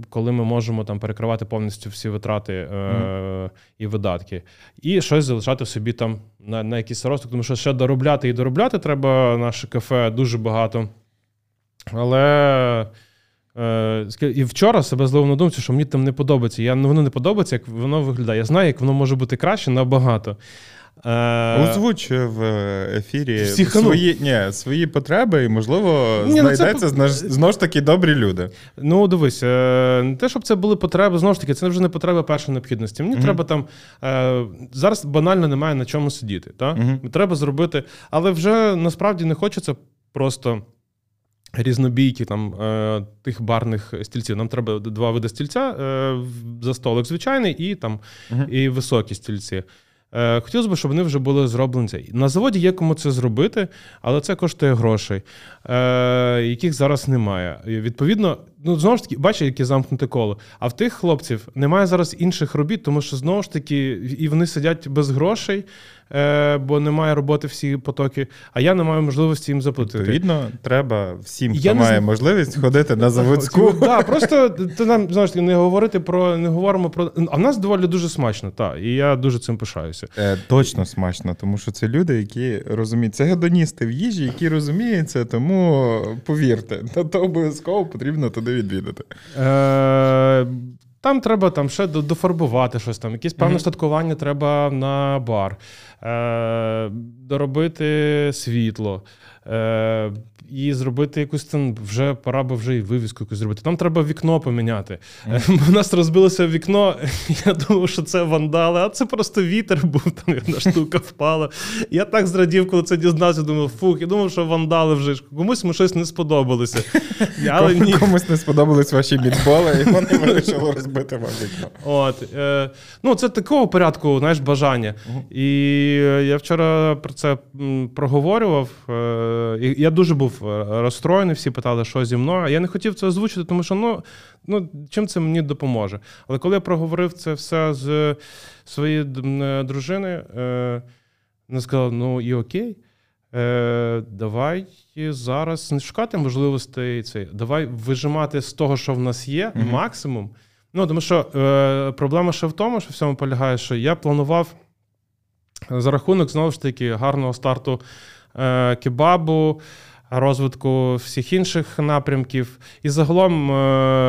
B: коли ми можемо там перекривати повністю всі витрати е, і видатки, і щось залишати собі там на на якийсь росток, тому що ще доробляти і доробляти треба наше кафе дуже багато. Але. Е, і вчора себе зловив на думці, що мені там не подобається. Я, Воно не подобається, як воно виглядає. Я знаю, як воно може бути краще набагато.
A: Е, в ефірі свої ні, свої потреби, і, можливо, ні, знайдеться ну це... знову ж таки добрі люди.
B: Ну, дивись, е, не те, щоб це були потреби, знову ж таки, це вже не потреба першої необхідності. Мені mm-hmm. треба там е, зараз банально немає на чому сидіти. Так? Mm-hmm. Треба зробити, але вже насправді не хочеться просто. Різнобійки там е, тих барних стільців. Нам треба два види стільця за столик звичайний і там uh-huh. і високі стільці. Е, хотілося б, щоб вони вже були зроблені. На заводі є кому це зробити, але це коштує грошей, е, яких зараз немає. Відповідно, ну знову ж таки, бачите, яке замкнуте коло. А в тих хлопців немає зараз інших робіт, тому що знову ж таки і вони сидять без грошей. Е, бо немає роботи всі потоки, а я не маю можливості їм заплатити.
A: Відповідно, треба всім, хто я має не... можливість ходити на заводську.
B: Так, просто ти нам знову ж таки не говорити про не говоримо про. А в нас доволі дуже смачно, так, і я дуже цим пишаюся.
A: Е, Точно смачно, тому що це люди, які розуміють, це гедоністи в їжі, які розуміються, тому повірте, то обов'язково потрібно туди відвідати.
B: Е, там треба там ще дофарбувати щось там, якісь певне статкування треба на бар, е, доробити світло. Е, і зробити якусь там вже пора би вже і вивіску якусь зробити. Там треба вікно поміняти. Mm. У нас розбилося вікно. Я думав, що це вандали, а це просто вітер був, там одна штука впала. Я так зрадів, коли це дізнався, думав, фух, я думав, що вандали вже комусь ми щось не сподобалося.
A: Але ні. Комусь не сподобались ваші мідболи, і вони вирішили розбити вам вікно.
B: От, е, Ну, це такого порядку, знаєш, бажання. І я вчора про це проговорював. Е, Я дуже був був е, розстроєний, всі питали, що зі мною. Я не хотів це озвучити, тому що ну, ну, чим це мені допоможе. Але коли я проговорив це все з своєю е, дружиною, е, вона сказала: ну і окей. Давай зараз не шукати можливостей цей. Давай вижимати з того, що в нас є, mm-hmm. максимум. Ну, тому що е, проблема ще в тому, що в цьому полягає, що я планував за рахунок знову ж таки гарного старту е, кебабу розвитку всіх інших напрямків. І загалом е-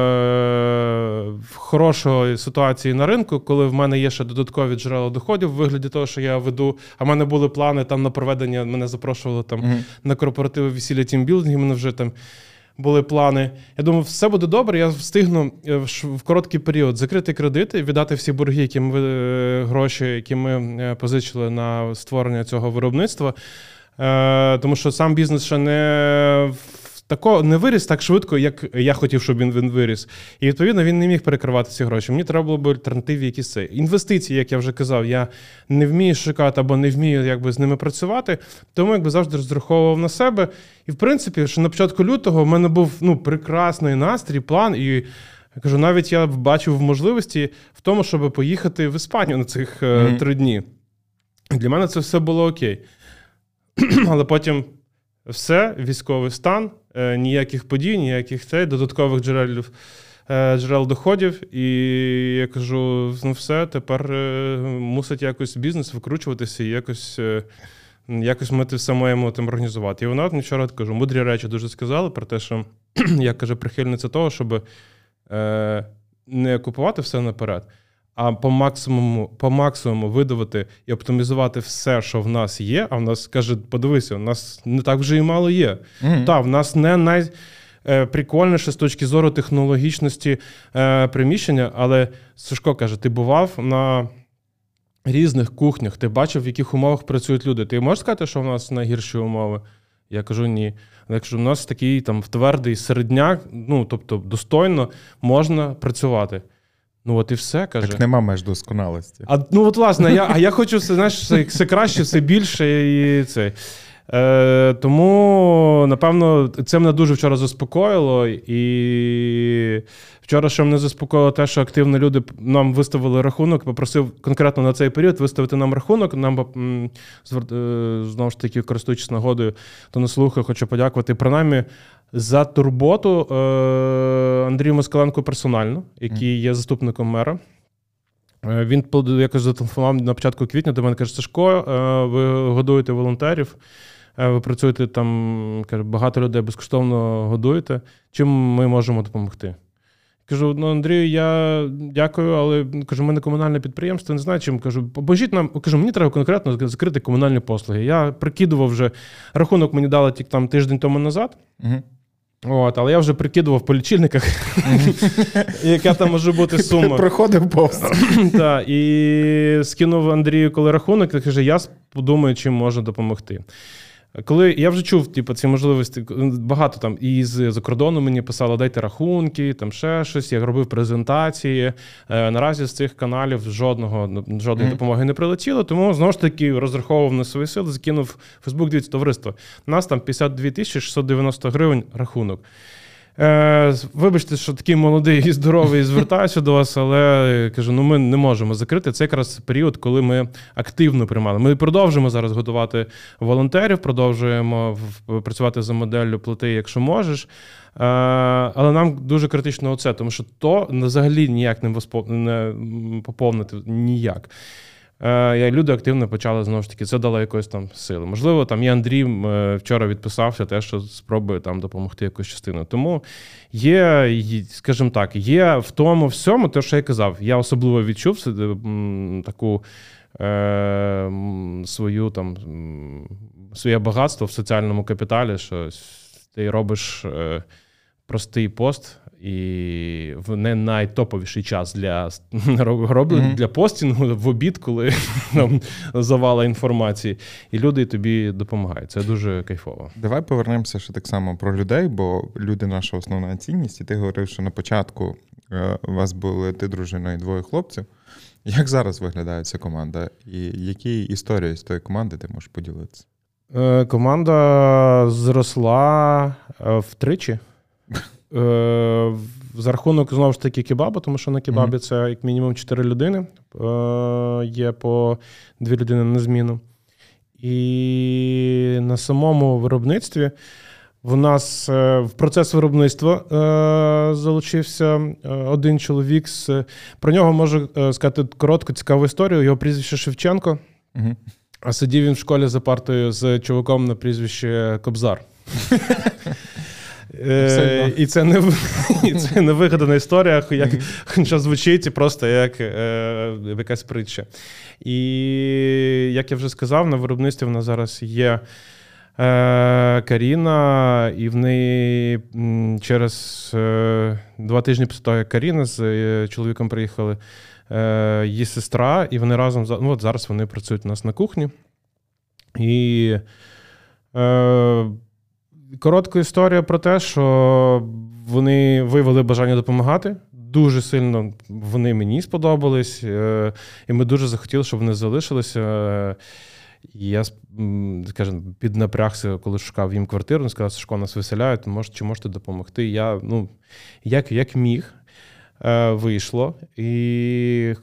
B: хорошої ситуації на ринку, коли в мене є ще додаткові джерела доходів в вигляді того, що я веду. А в мене були плани там на проведення. Мене запрошували там mm-hmm. на корпоративи весілля тімбілдинг, мене вже там. Були плани. Я думав, все буде добре. Я встигну е, в короткий період закрити кредити, віддати всі борги, які ми е, гроші, які ми позичили на створення цього виробництва. Е, тому що сам бізнес ще не тако не виріс так швидко, як я хотів, щоб він він виріс. І відповідно він не міг перекривати ці гроші. Мені треба було б альтернативі якісь це. Інвестиції, як я вже казав, я не вмію шукати або не вмію якби з ними працювати. Тому якби завжди розраховував на себе. І в принципі, що на початку лютого в мене був ну прекрасний настрій, план і. Я кажу, навіть я бачив можливості в тому, щоб поїхати в Іспанію на цих mm-hmm. три дні. Для мене це все було окей. Але потім все, військовий стан, е, ніяких подій, ніяких цей, додаткових джерел е, джерел доходів. І я кажу: ну все, тепер е, мусить якось бізнес викручуватися і якось. Якось ми це все маємо там організувати. І вона от вчора кажу, мудрі речі дуже сказала про те, що я кажу, прихильниця того, щоб не купувати все наперед, а по максимуму по максимуму видавати і оптимізувати все, що в нас є. А в нас каже, подивися, у нас не так вже і мало є. Mm-hmm. Так, в нас не найприкольніше з точки зору технологічності е, приміщення, але Сашко каже: ти бував на різних кухнях, ти бачив, в яких умовах працюють люди. Ти можеш сказати, що в нас найгірші умови? Я кажу, ні. Я кажу, у нас такий там твердий середняк, ну тобто достойно можна працювати. Ну, от і все каже.
A: Так нема меж досконалості.
B: А ну от власне, я а я хочу все знаєш, все, все краще, все більше і це. Е, Тому, напевно, це мене дуже вчора заспокоїло. І вчора ще мене заспокоїло те, що активно люди нам виставили рахунок, попросив конкретно на цей період виставити нам рахунок. Нам е, знову ж таки, користуючись нагодою, то на слухаю, хочу подякувати принаймні за турботу е, Андрію Москаленку персонально, який є заступником мера. Е, він якось зателефонував на початку квітня до мене каже: Сашко, ви годуєте волонтерів. Е, ви працюєте там, каже, багато людей безкоштовно годуєте. Чим ми можемо допомогти? Кажу, ну Андрію, я дякую, але кажу, ми не комунальне підприємство, не знаю, чим кажу, поможіть нам, кажу, мені треба конкретно закрити комунальні послуги. Я прикидував вже рахунок, мені дали тільки там тиждень тому назад. Угу. От, Але я вже прикидував по лічильниках, яка там може бути сума.
A: Проходив повз.
B: Так, І скинув Андрію, коли рахунок, і каже, я подумаю, чим можна допомогти. Коли я вже чув, типу, ці можливості, багато там і з за кордону мені писали, дайте рахунки, там ще щось. Я робив презентації. Е, наразі з цих каналів жодного жодної mm-hmm. допомоги не прилетіло, тому знову ж таки розраховував на свої сили, закинув Фейсбук, дивіться, товариство. У нас там 52 тисячі 690 гривень рахунок. Е, Вибачте, що такий молодий і здоровий звертаюся до вас, але кажу, ну ми не можемо закрити. Це якраз період, коли ми активно приймали. Ми продовжуємо зараз готувати волонтерів, продовжуємо працювати за моделлю плати, якщо можеш. Е, але нам дуже критично оце, тому що то взагалі ніяк не поповнити ніяк. Е, люди активно почали знову ж таки, це дало якоїсь там сили. Можливо, там і Андрій е, вчора відписався, те, що спробує там допомогти якусь частину. Тому є, скажімо так, є в тому всьому, те, що я казав, я особливо відчув таку е, свою там своє багатство в соціальному капіталі, що ти робиш е, простий пост і в не найтоповіший час для роблять mm-hmm. для постінгу в обід, коли там завала інформації, і люди тобі допомагають. Це дуже кайфово.
A: Давай повернемося ще так само про людей, бо люди наша основна цінність. І ти говорив, що на початку е, у вас були ти дружина і двоє хлопців. Як зараз виглядає ця команда? І які історії з тої команди ти можеш поділитися?
B: Е, команда зросла е, втричі. Е, За рахунок знову ж таки кебаба, тому що на кебабі mm-hmm. це як мінімум 4 людини, е, є по 2 людини на зміну. І на самому виробництві в нас е, в процес виробництва е, залучився один чоловік. З, Про нього можу сказати коротку, цікаву історію. Його прізвище Шевченко. Mm-hmm. А сидів він в школі за партою з чуваком на прізвище Кобзар. Е, І це не і це не вигадана історія, як що звучить і просто як е, якась притча. І як я вже сказав, на виробництві в нас зараз є е, Каріна, і в неї через е, два тижні після того, як Каріна з чоловіком приїхали, її сестра, і вони разом ну, от зараз вони працюють у нас на кухні. І коротка історія про те, що вони виявили бажання допомагати. Дуже сильно вони мені сподобались, е, і ми дуже захотіли, щоб вони залишилися. І я скажімо, піднапрягся, коли шукав їм квартиру, сказав, що нас виселяють, може, чи можете допомогти. Я ну, як як міг. е, вийшло, і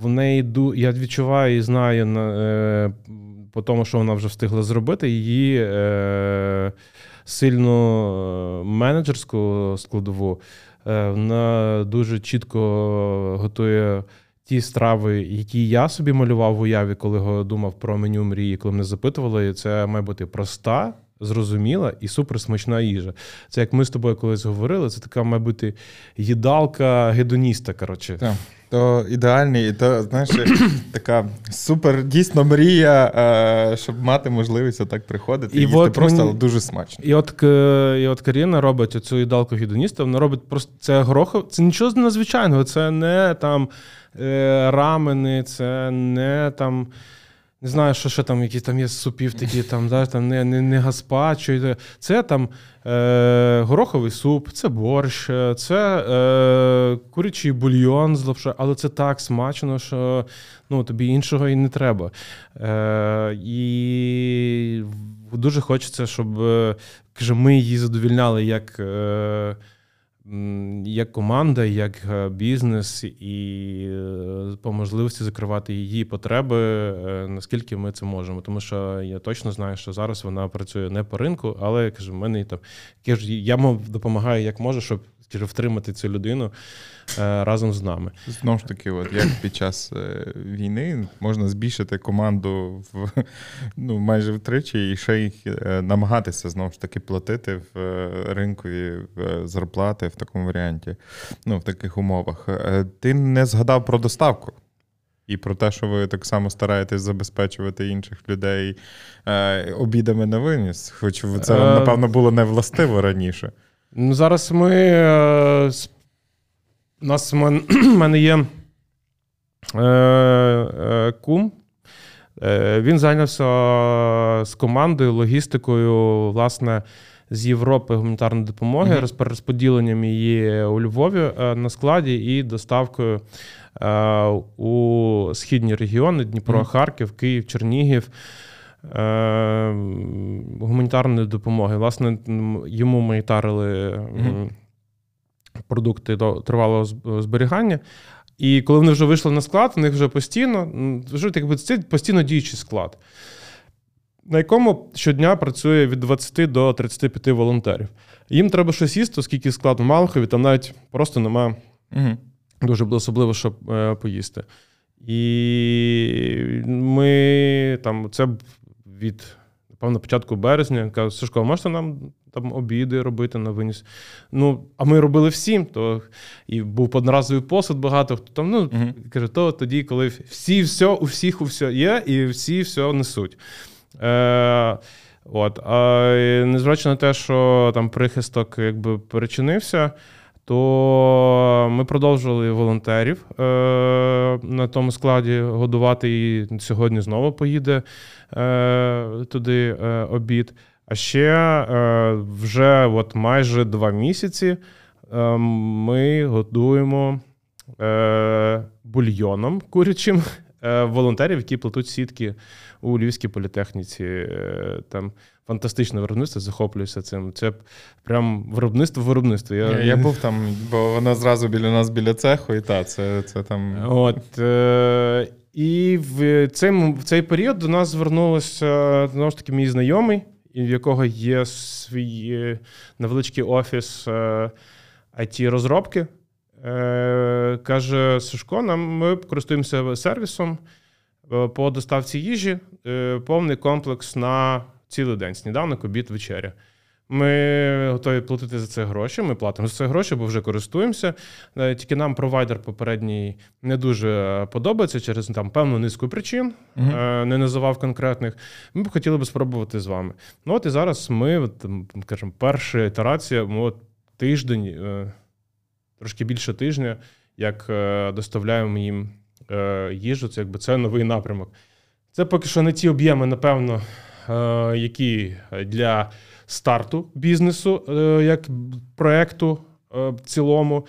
B: в неї я відчуваю і знаю е, по тому, що вона вже встигла зробити, її е, сильну менеджерську складову. Вона дуже чітко готує ті страви, які я собі малював в уяві, коли думав про меню мрії, коли мене запитували, це має бути проста, зрозуміла і суперсмачна їжа. Це як ми з тобою колись говорили, це така, має бути їдалка гедоніста. коротше.
A: Так. То ідеальний, і то, знаєш, така супер дійсно мрія, е, щоб мати можливість отак приходити. І їсти от просто мені... але дуже смачно.
B: І от і от Каріна робить оцю їдалку гедоніста, вона робить просто це горохов, це нічого надзвичайного, це не там е, рамени, це не там. Не знаю, що ще там, які там є супів, такі там, да, там не не, не гаспачо. Це там е, гороховий суп, це борщ, це е, курячий бульйон з лапшою, але це так смачно, що ну, тобі іншого і не треба. Е, І дуже хочеться, щоб е, каже, ми її задовільняли як. Е, як команда, як е, бізнес, і е, по можливості закривати її потреби, е, наскільки ми це можемо. Тому що я точно знаю, що зараз вона працює не по ринку, але кажу, в мене там я допомагаю як можу, щоб втримати цю людину е, разом з нами.
A: Знову ж таки, от як під час е, війни можна збільшити команду в ну майже втричі і ще їх е, намагатися знову ж таки платити в ринкові зарплати в такому варіанті, ну в таких умовах. Ти не згадав про доставку. І про те, що ви так само стараєтесь забезпечувати інших людей е, обідами на виніс, хоч це, напевно, було не властиво раніше.
B: Ну, Зараз ми. Е, у нас в мене є е, е, кум. Він зайнявся з командою, логістикою, власне, з Європи гуманітарної допомоги, mm-hmm. розподіленням її у Львові на складі і доставкою у східні регіони: Дніпро, mm-hmm. Харків, Київ, Чернігів. Е, гуманітарної допомоги. Власне, йому ми тарили mm-hmm. продукти до тривалого зберігання. І коли вони вже вийшли на склад, у них вже постійно вже якби це постійно діючий склад, на якому щодня працює від 20 до 35 волонтерів. Їм треба щось їсти, оскільки склад в Малахові, там навіть просто немає угу. дуже особливо, щоб е, поїсти. І ми там це від напевно, початку березня. Кажу, Сашко, можете нам там обіди робити на виніс? Ну, а ми робили всім, то і був одноразовий посуд багато. Хто там, ну, uh каже, то тоді, коли всі все, у всіх у все є, і всі все несуть. Е, От, а незважаючи на те, що там прихисток якби перечинився то ми продовжували волонтерів е, на тому складі годувати. І сьогодні знову поїде е, туди е, обід. А ще вже от майже два місяці ми годуємо бульйоном курячим волонтерів, які плетуть сітки у Львівській політехніці. Там фантастичне виробництво, захоплююся цим. Це прям виробництво виробництво.
A: Я я, був там, бо воно зразу біля нас біля цеху, і та, це це там.
B: От, е- І в цей, в цей період до нас звернулося знову ж таки мій знайомий, в якого є свій е, невеличкий офіс it е, розробки Е, Каже Сашко, нам ми користуємося сервісом е, по доставці їжі, повний комплекс на цілий день, сніданок, обід, вечеря. Ми готові платити за це гроші. Ми платимо за це гроші, бо вже користуємося. Е, тільки нам провайдер попередній не дуже подобається через там певну низку причин, uh не називав конкретних. Ми б хотіли би спробувати з вами. Ну от і зараз ми, от, кажемо, перша ітерація, ми от тиждень, е, трошки більше тижня, як доставляємо їм їжу. Це якби це новий напрямок. Це поки що не ті об'єми, напевно. Е, які для старту бізнесу, е, як проекту е, в цілому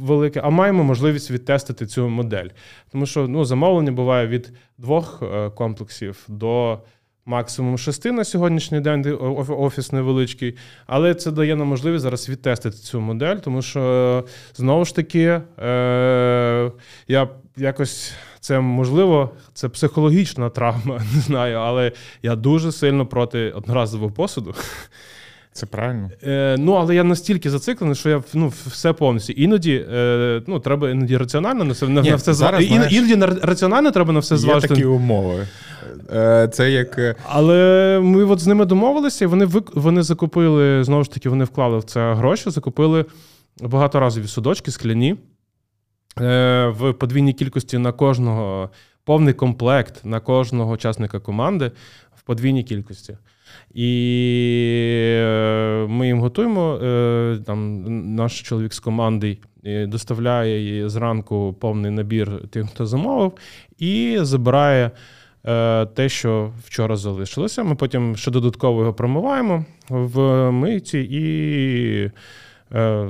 B: велике, а маємо можливість відтестити цю модель. Тому що ну, замовлення буває від двох комплексів до максимум шести на сьогоднішній день офіс невеличкий, але це дає нам можливість зараз відтестити цю модель, тому що знову ж таки е, я якось. Це можливо, це психологічна травма, не знаю, але я дуже сильно проти одноразового посуду.
A: Це правильно.
B: Е, Ну, але я настільки зациклений, що я ну, все повністю. Іноді е, ну, треба іноді раціонально на все на, Ні, на все зважити. Знаєш, іноді раціонально треба на все зважити.
A: Є такі умови. Е, це як... Е,
B: але ми от з ними домовилися, і вони вони закупили, знову ж таки, вони вклали в це гроші, закупили багаторазові судочки скляні е, в подвійній кількості на кожного повний комплект на кожного учасника команди в подвійній кількості. І е, ми їм готуємо. Е, там Наш чоловік з команди доставляє зранку повний набір тим, хто замовив, і забирає е, те, що вчора залишилося. Ми потім ще додатково його промиваємо в мийці і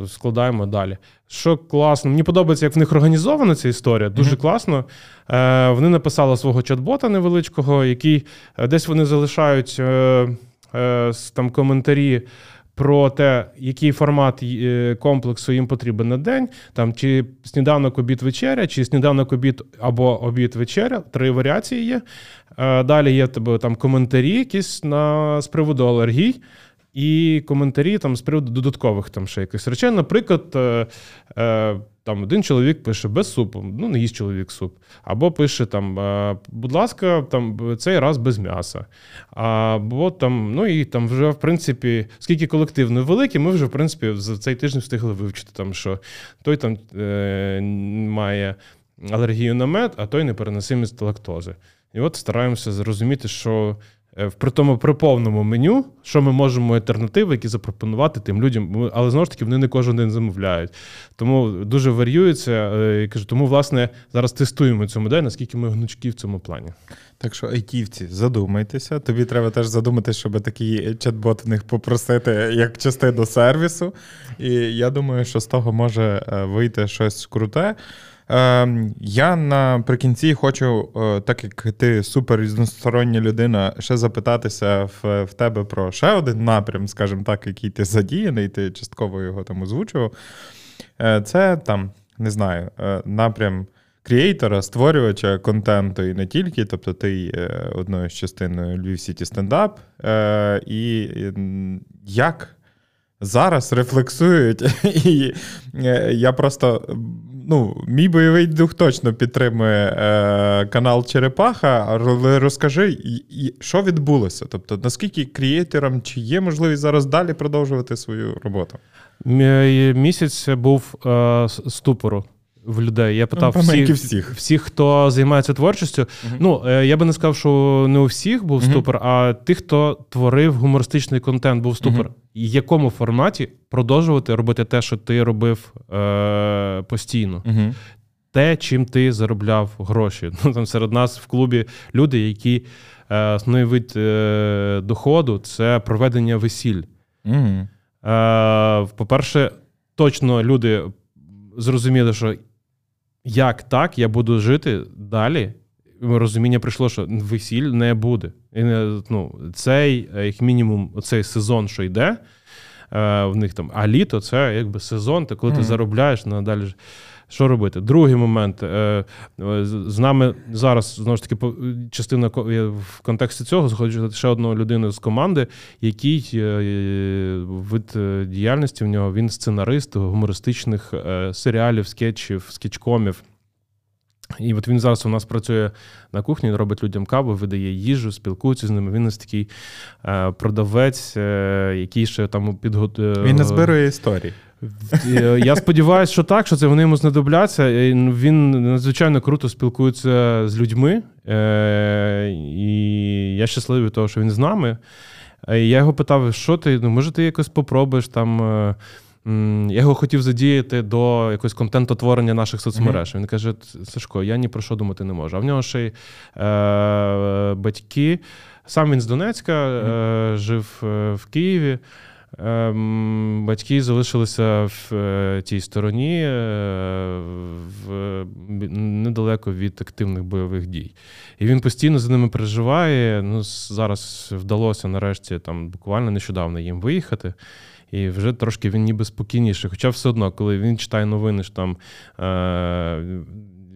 B: складаємо далі. Що класно, мені подобається, як в них організована ця історія. Дуже mm-hmm. класно. Вони написали свого чат-бота невеличкого, який десь вони залишають Е, там коментарі. Про те, який формат е, комплексу їм потрібен на день, там чи сніданок обід вечеря, чи сніданок обід або обід вечеря, три варіації є. Е, далі є тебе там коментарі, якісь на з приводу алергій, і коментарі там з приводу додаткових там ще якихось речей. Наприклад, там один чоловік пише без супу, ну не їсть чоловік суп. Або пише там, будь ласка, там цей раз без м'яса. Або там, ну і там вже, в принципі, скільки колектив невеликий, ми вже, в принципі, за цей тиждень встигли вивчити, там, що той там е, має алергію на мед, а той непереносимість лактози. І от стараємося зрозуміти, що Е, при тому при повному меню, що ми можемо альтернативи, які запропонувати тим людям, але знову ж таки вони не кожен день замовляють. Тому дуже варіюється. Е, і кажу, тому, власне, зараз тестуємо цю модель, наскільки ми гнучкі в цьому плані.
A: Так що, айтівці, задумайтеся. Тобі треба теж задуматися, щоб такий чат-бот в них попросити як частину сервісу. І я думаю, що з того може е, вийти щось круте. Ем, я наприкінці хочу, е, так як ти супер різностороння людина, ще запитатися в, в тебе про ще один напрям, скажімо так, який ти задіяний, ти частково його там озвучував. Е, це там, не знаю, е, напрям кріейтора, створювача контенту і не тільки. Тобто, ти одною з частиною Львів Сіті стендап. І як зараз рефлексують, і я просто ну, мій бойовий дух точно підтримує е, канал Черепаха. Але розкажи, що відбулося? Тобто, наскільки крієтерам чи є можливість зараз далі продовжувати свою роботу?
B: Місяць був е, ступору. В людей. Я питав ну, всіх, всіх, всіх, хто займається творчістю. Uh-huh. Ну, е, я би не сказав, що не у всіх був uh-huh. ступор, а тих, хто творив гумористичний контент, був ступор. Uh-huh в якому форматі продовжувати робити те, що ти робив е, постійно. Угу. Те, чим ти заробляв гроші. Ну, там Серед нас в клубі люди, які е, основний вид е, доходу це проведення весіль. Угу. Е, По-перше, точно люди зрозуміли, що як так я буду жити далі. Розуміння прийшло, що весіль не буде. І ну, Цей, як мінімум, цей сезон, що йде е, в них там, а літо це якби сезон, ти коли mm. ти заробляєш надалі. Що робити? Другий момент. Е, з нами зараз знову ж таки частина в контексті цього заходить ще одну людину з команди, який е, вид діяльності в нього він сценарист гумористичних серіалів, скетчів, скетчкомів. І от він зараз у нас працює на кухні, він робить людям каву, видає їжу, спілкується з ними. Він нас такий е, продавець, е, який ще там підготує.
A: Він не збирує історії.
B: Е, я сподіваюся, що так, що це вони йому знадобляться. Він надзвичайно круто спілкується з людьми. Е, І я щасливий від того, що він з нами. Е, я його питав, що ти, ну, може, ти якось попробуєш там. Я його хотів задіяти до якогось контентотворення наших соцмереж. Mm-hmm. Він каже: Сашко, я ні про що думати не можу. А в нього ще й е, батьки. Сам він з Донецька, mm-hmm. е, жив е, в Києві. Ем, батьки залишилися в е, тій стороні е, в, недалеко від активних бойових дій. І він постійно за ними переживає. Ну, Зараз вдалося нарешті там буквально нещодавно їм виїхати. І вже трошки він ніби спокійніший. Хоча все одно, коли він читає новини, що там е,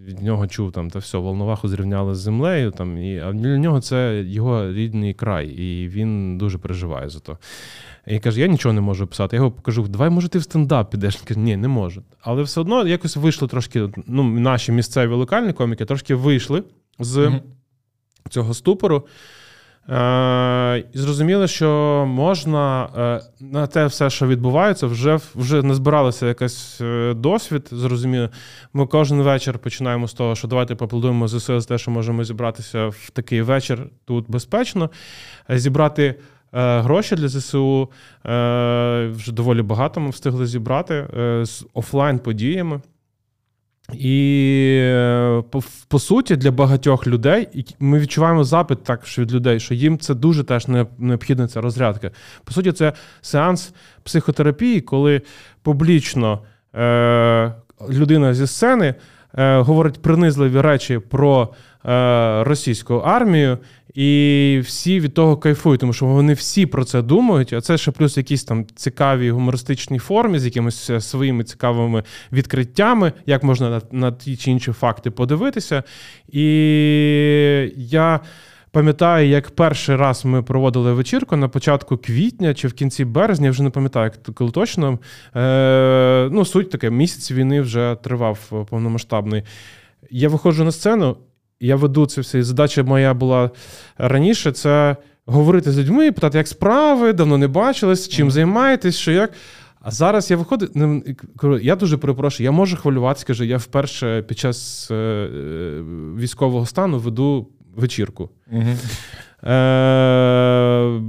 B: від нього чув там, та все, Волноваху зрівняли з землею. Там, і, А для нього це його рідний край, і він дуже переживає за то. І каже: я нічого не можу писати. Я його покажу, давай, може, ти в стендап підеш. Він каже, ні, не можу. Але все одно якось вийшли трошки. Ну, наші місцеві локальні коміки трошки вийшли з mm-hmm. цього ступору. Е, І зрозуміли, що можна е, на те все, що відбувається, вже вже назбиралося якийсь е, досвід. Зрозуміло, ми кожен вечір починаємо з того, що давайте поаплодуємо ЗСУ за те, що можемо зібратися в такий вечір тут безпечно, зібрати. Гроші для ЗСУ вже доволі багато ми встигли зібрати з офлайн подіями. І по, по суті, для багатьох людей ми відчуваємо запит також від людей, що їм це дуже теж необхідна ця розрядка. По суті, це сеанс психотерапії, коли публічно е, людина зі сцени е, говорить принизливі речі про е, російську армію, і всі від того кайфують, тому що вони всі про це думають. А це ще плюс якісь там цікаві гумористичні форми з якимись е, своїми цікавими відкриттями, як можна на, на ті чи інші факти подивитися. І я. Пам'ятаю, як перший раз ми проводили вечірку на початку квітня чи в кінці березня, я вже не пам'ятаю, коли точно. Е, Ну, суть таке, місяць війни вже тривав повномасштабний. Я виходжу на сцену, я веду це все. І задача моя була раніше це говорити з людьми, питати, як справи, давно не бачились, чим займаєтесь, що як. А зараз я виходжу, я дуже перепрошую, я можу хвилюватися, кажу, я вперше під час е, е, військового стану веду вечірку. Угу. Е,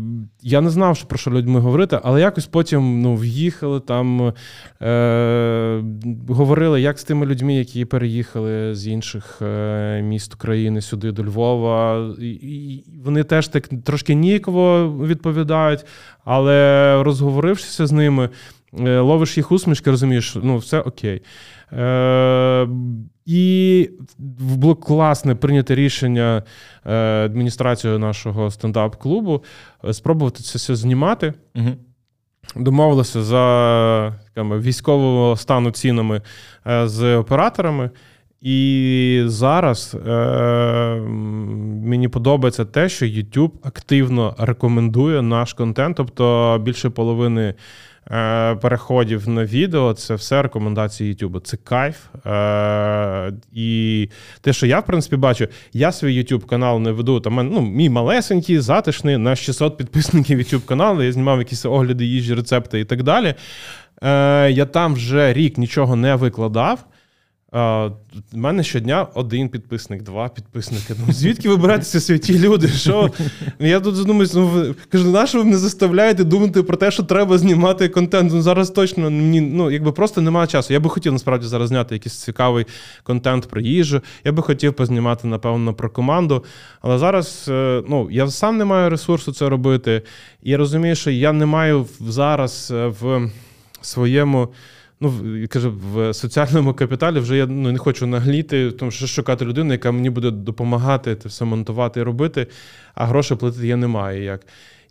B: Я не знав, що про що людьми говорити, але якось потім ну, в'їхали там, е, говорили як з тими людьми, які переїхали з інших е, міст України сюди до Львова. І, Вони теж так трошки ніяково відповідають, але розговорившися з ними, ловиш їх усмішки, розумієш, ну все окей. Е, і було класне прийняте рішення е, адміністрацією нашого стендап-клубу е, спробувати це все знімати. Угу. Домовилися за там, військового стану цінами е, з операторами. І зараз е, мені подобається те, що YouTube активно рекомендує наш контент, тобто більше половини Е, переходів на відео, це все рекомендації YouTube. Це кайф. Е, і те, що я, в принципі, бачу, я свій YouTube канал не веду. Там ну, мій малесенький, затишний, на 600 підписників YouTube каналу. Я знімав якісь огляди, їжі, рецепти і так далі. Е, я там вже рік нічого не викладав. У мене щодня один підписник, два підписники. Ну, Звідки вибиратися святі люди? Що? Я тут задумуюсь, ну кажу, на що ви мене заставляєте думати про те, що треба знімати контент? Ну Зараз точно мені ну, якби просто немає часу. Я би хотів насправді зараз зняти якийсь цікавий контент про їжу. Я би хотів познімати, напевно, про команду. Але зараз е, ну, я сам не маю ресурсу це робити. І я розумію, що я не маю зараз е, в своєму ну, каже, в соціальному капіталі вже я ну, не хочу нагліти, тому що шукати людину, яка мені буде допомагати це все монтувати і робити, а грошей платити я не маю як.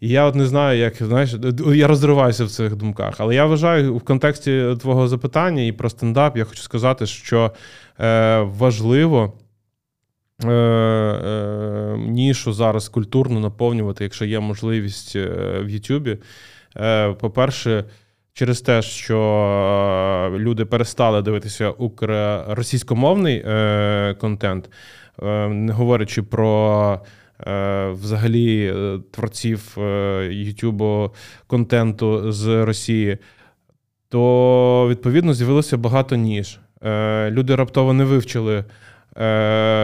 B: І я от не знаю, як знаєш, я розриваюся в цих думках. Але я вважаю, в контексті твого запитання і про стендап, я хочу сказати, що е, важливо. Е, е, нішу зараз культурно наповнювати, якщо є можливість е, в Ютубі. По-перше, через те, що е, люди перестали дивитися російськомовний е, контент, е, не говорячи про. Взагалі, творців Ютубу контенту з Росії, то відповідно з'явилося багато ніж. Люди раптово не вивчили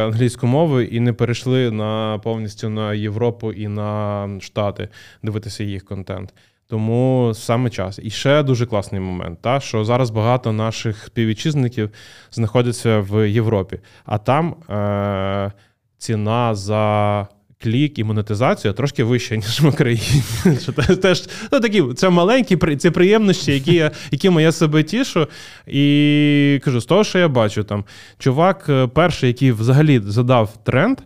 B: англійську мову і не перейшли на повністю на Європу і на Штати дивитися їх контент. Тому саме час. І ще дуже класний момент, та, що зараз багато наших співвітчизників знаходяться в Європі, а там е, ціна за клік і монетизація трошки вища, ніж в Україні. Теж, ну, такі, Це маленькі це приємності, які я, якими я себе тішу. І кажу, з того, що я бачу, там чувак, е, перший, який взагалі задав тренд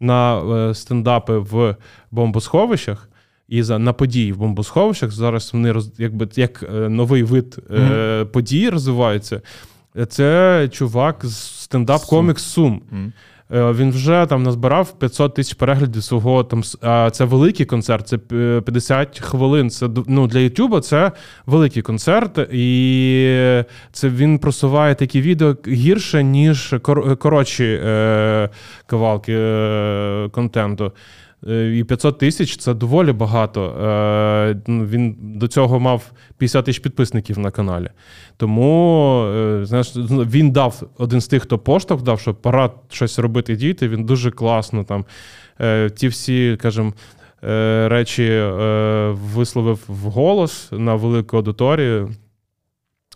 B: на е, стендапи в бомбосховищах. І за на події в бомбосховищах зараз вони роз, якби як е, новий вид mm-hmm. подій розвиваються. Це чувак з стендап-комікс Сум. Mm-hmm. Він вже там назбирав 500 тисяч переглядів свого там. А це великий концерт, це 50 хвилин. Це ну, для Ютуба це великий концерт, і це він просуває такі відео гірше, ніж коротші е, кавалки е, контенту. Е, і 500 тисяч це доволі багато. Е, ну, він до цього мав 50 тисяч підписників на каналі. Тому е, знаєш, він дав один з тих, хто поштовх дав, що пора щось робити діти. Він дуже класно там. Ті всі, кажемо, речі висловив в голос на велику аудиторію.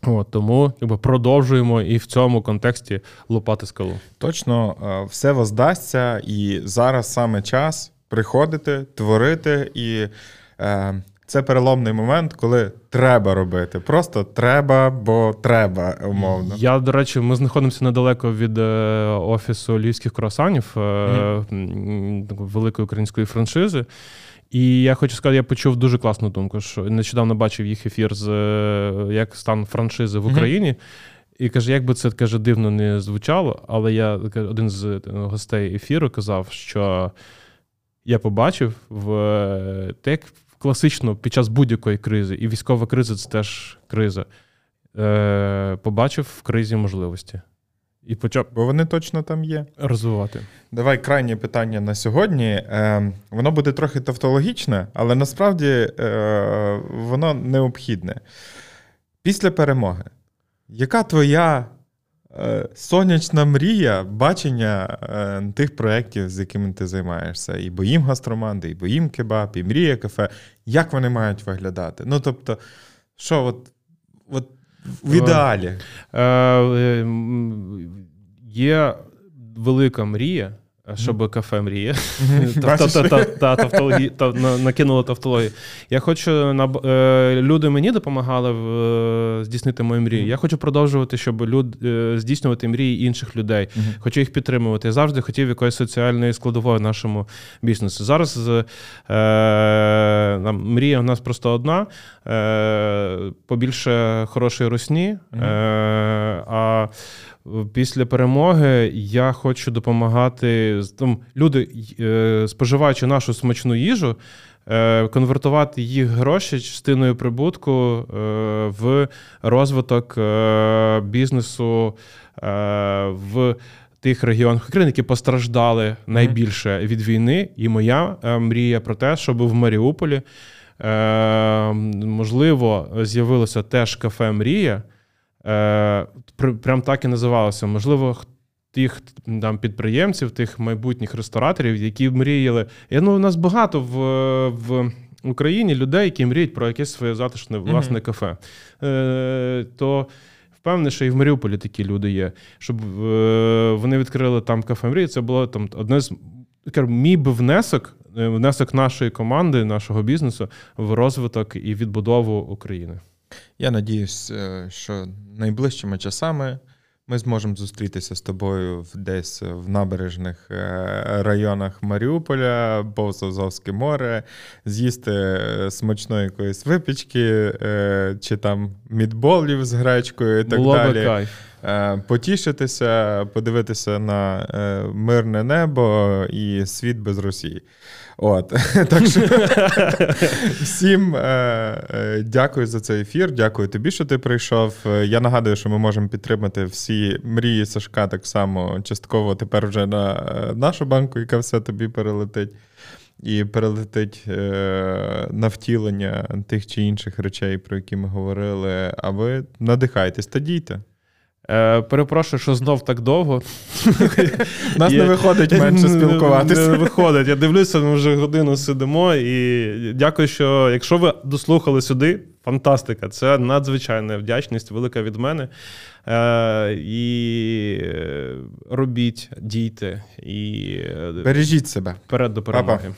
B: От, Тому якби, продовжуємо і в цьому контексті лупати скалу.
A: Точно, все воздасться, і зараз саме час приходити, творити, і е, це переломний момент, коли треба робити. Просто треба, бо треба, умовно.
B: Я, до речі, ми знаходимося недалеко від е, офісу львівських круасанів, mm-hmm. великої української франшизи. І я хочу сказати, я почув дуже класну думку, що нещодавно бачив їх ефір з е, як стан франшизи в Україні. Mm-hmm. І каже, як би це каже, дивно не звучало, але я один з гостей ефіру казав, що я побачив в те, класично під час будь-якої кризи, і військова криза це теж криза. Е, Побачив в кризі можливості.
A: І почав, бо вони точно там є.
B: Розвивати.
A: Давай крайнє питання на сьогодні. Е, Воно буде трохи тавтологічне, але насправді е, воно необхідне. Після перемоги, яка твоя сонячна мрія бачення е, тих проєктів, з якими ти займаєшся. І боїм гастроманди, і боїм кебаб, і мрія кафе. Як вони мають виглядати? Ну, тобто, що от, от в ідеалі? Е,
B: Є велика мрія. Щоб кафе мріє. Накинула тавтологію. Я хочу, е, люди мені допомагали е, здійснити мої мрії. Я хочу продовжувати, щоб е, здійснювати мрії інших людей. Хочу їх підтримувати. Я завжди хотів якоїсь соціальної складової нашому бізнесу. Зараз мрія у нас просто одна: побільше хорошої русні. А Після перемоги я хочу допомагати там, люди, е, споживаючи нашу смачну їжу, е, конвертувати їх гроші частиною прибутку е, в розвиток бізнесу в тих регіонах України, які постраждали найбільше від війни. І моя мрія про те, щоб в Маріуполі можливо з'явилося теж кафе Мрія прям так і називалося. Можливо, тих там підприємців, тих майбутніх рестораторів, які мріяли. Я, ну, У нас багато в в Україні людей, які мріють про якесь своє затишне власне mm-hmm. кафе. Е, То впевнений, що і в Маріуполі такі люди є. Щоб е, вони відкрили там кафе мрії. Це було там одне з мій би внесок. Е, внесок нашої команди, нашого бізнесу в розвиток і відбудову України.
A: Я надіюсь, е, що найближчими часами ми зможемо зустрітися з тобою десь в набережних е, районах Маріуполя, повз Азовське море, з'їсти е, смачної якоїсь випічки чи там мідболів з гречкою і так
B: Було
A: далі.
B: Кайф.
A: Потішитися, подивитися на мирне небо і світ без Росії. От. Так що всім е, е, дякую за цей ефір. Дякую тобі, що ти прийшов. Е, я нагадую, що ми можемо підтримати всі мрії Сашка так само частково тепер вже на нашу банку, яка все тобі перелетить. І перелетить на втілення тих чи інших речей, про які ми говорили. А ви надихайтесь та дійте.
B: Е, Перепрошую, що знов так довго.
A: Нас не виходить менше спілкуватися.
B: Не виходить. Я дивлюся, ми вже годину сидимо. І дякую, що якщо ви дослухали сюди, Фантастика. Це надзвичайна вдячність, велика від мене. Е, І робіть, дійте і
A: бережіть себе.
B: Вперед до перемоги.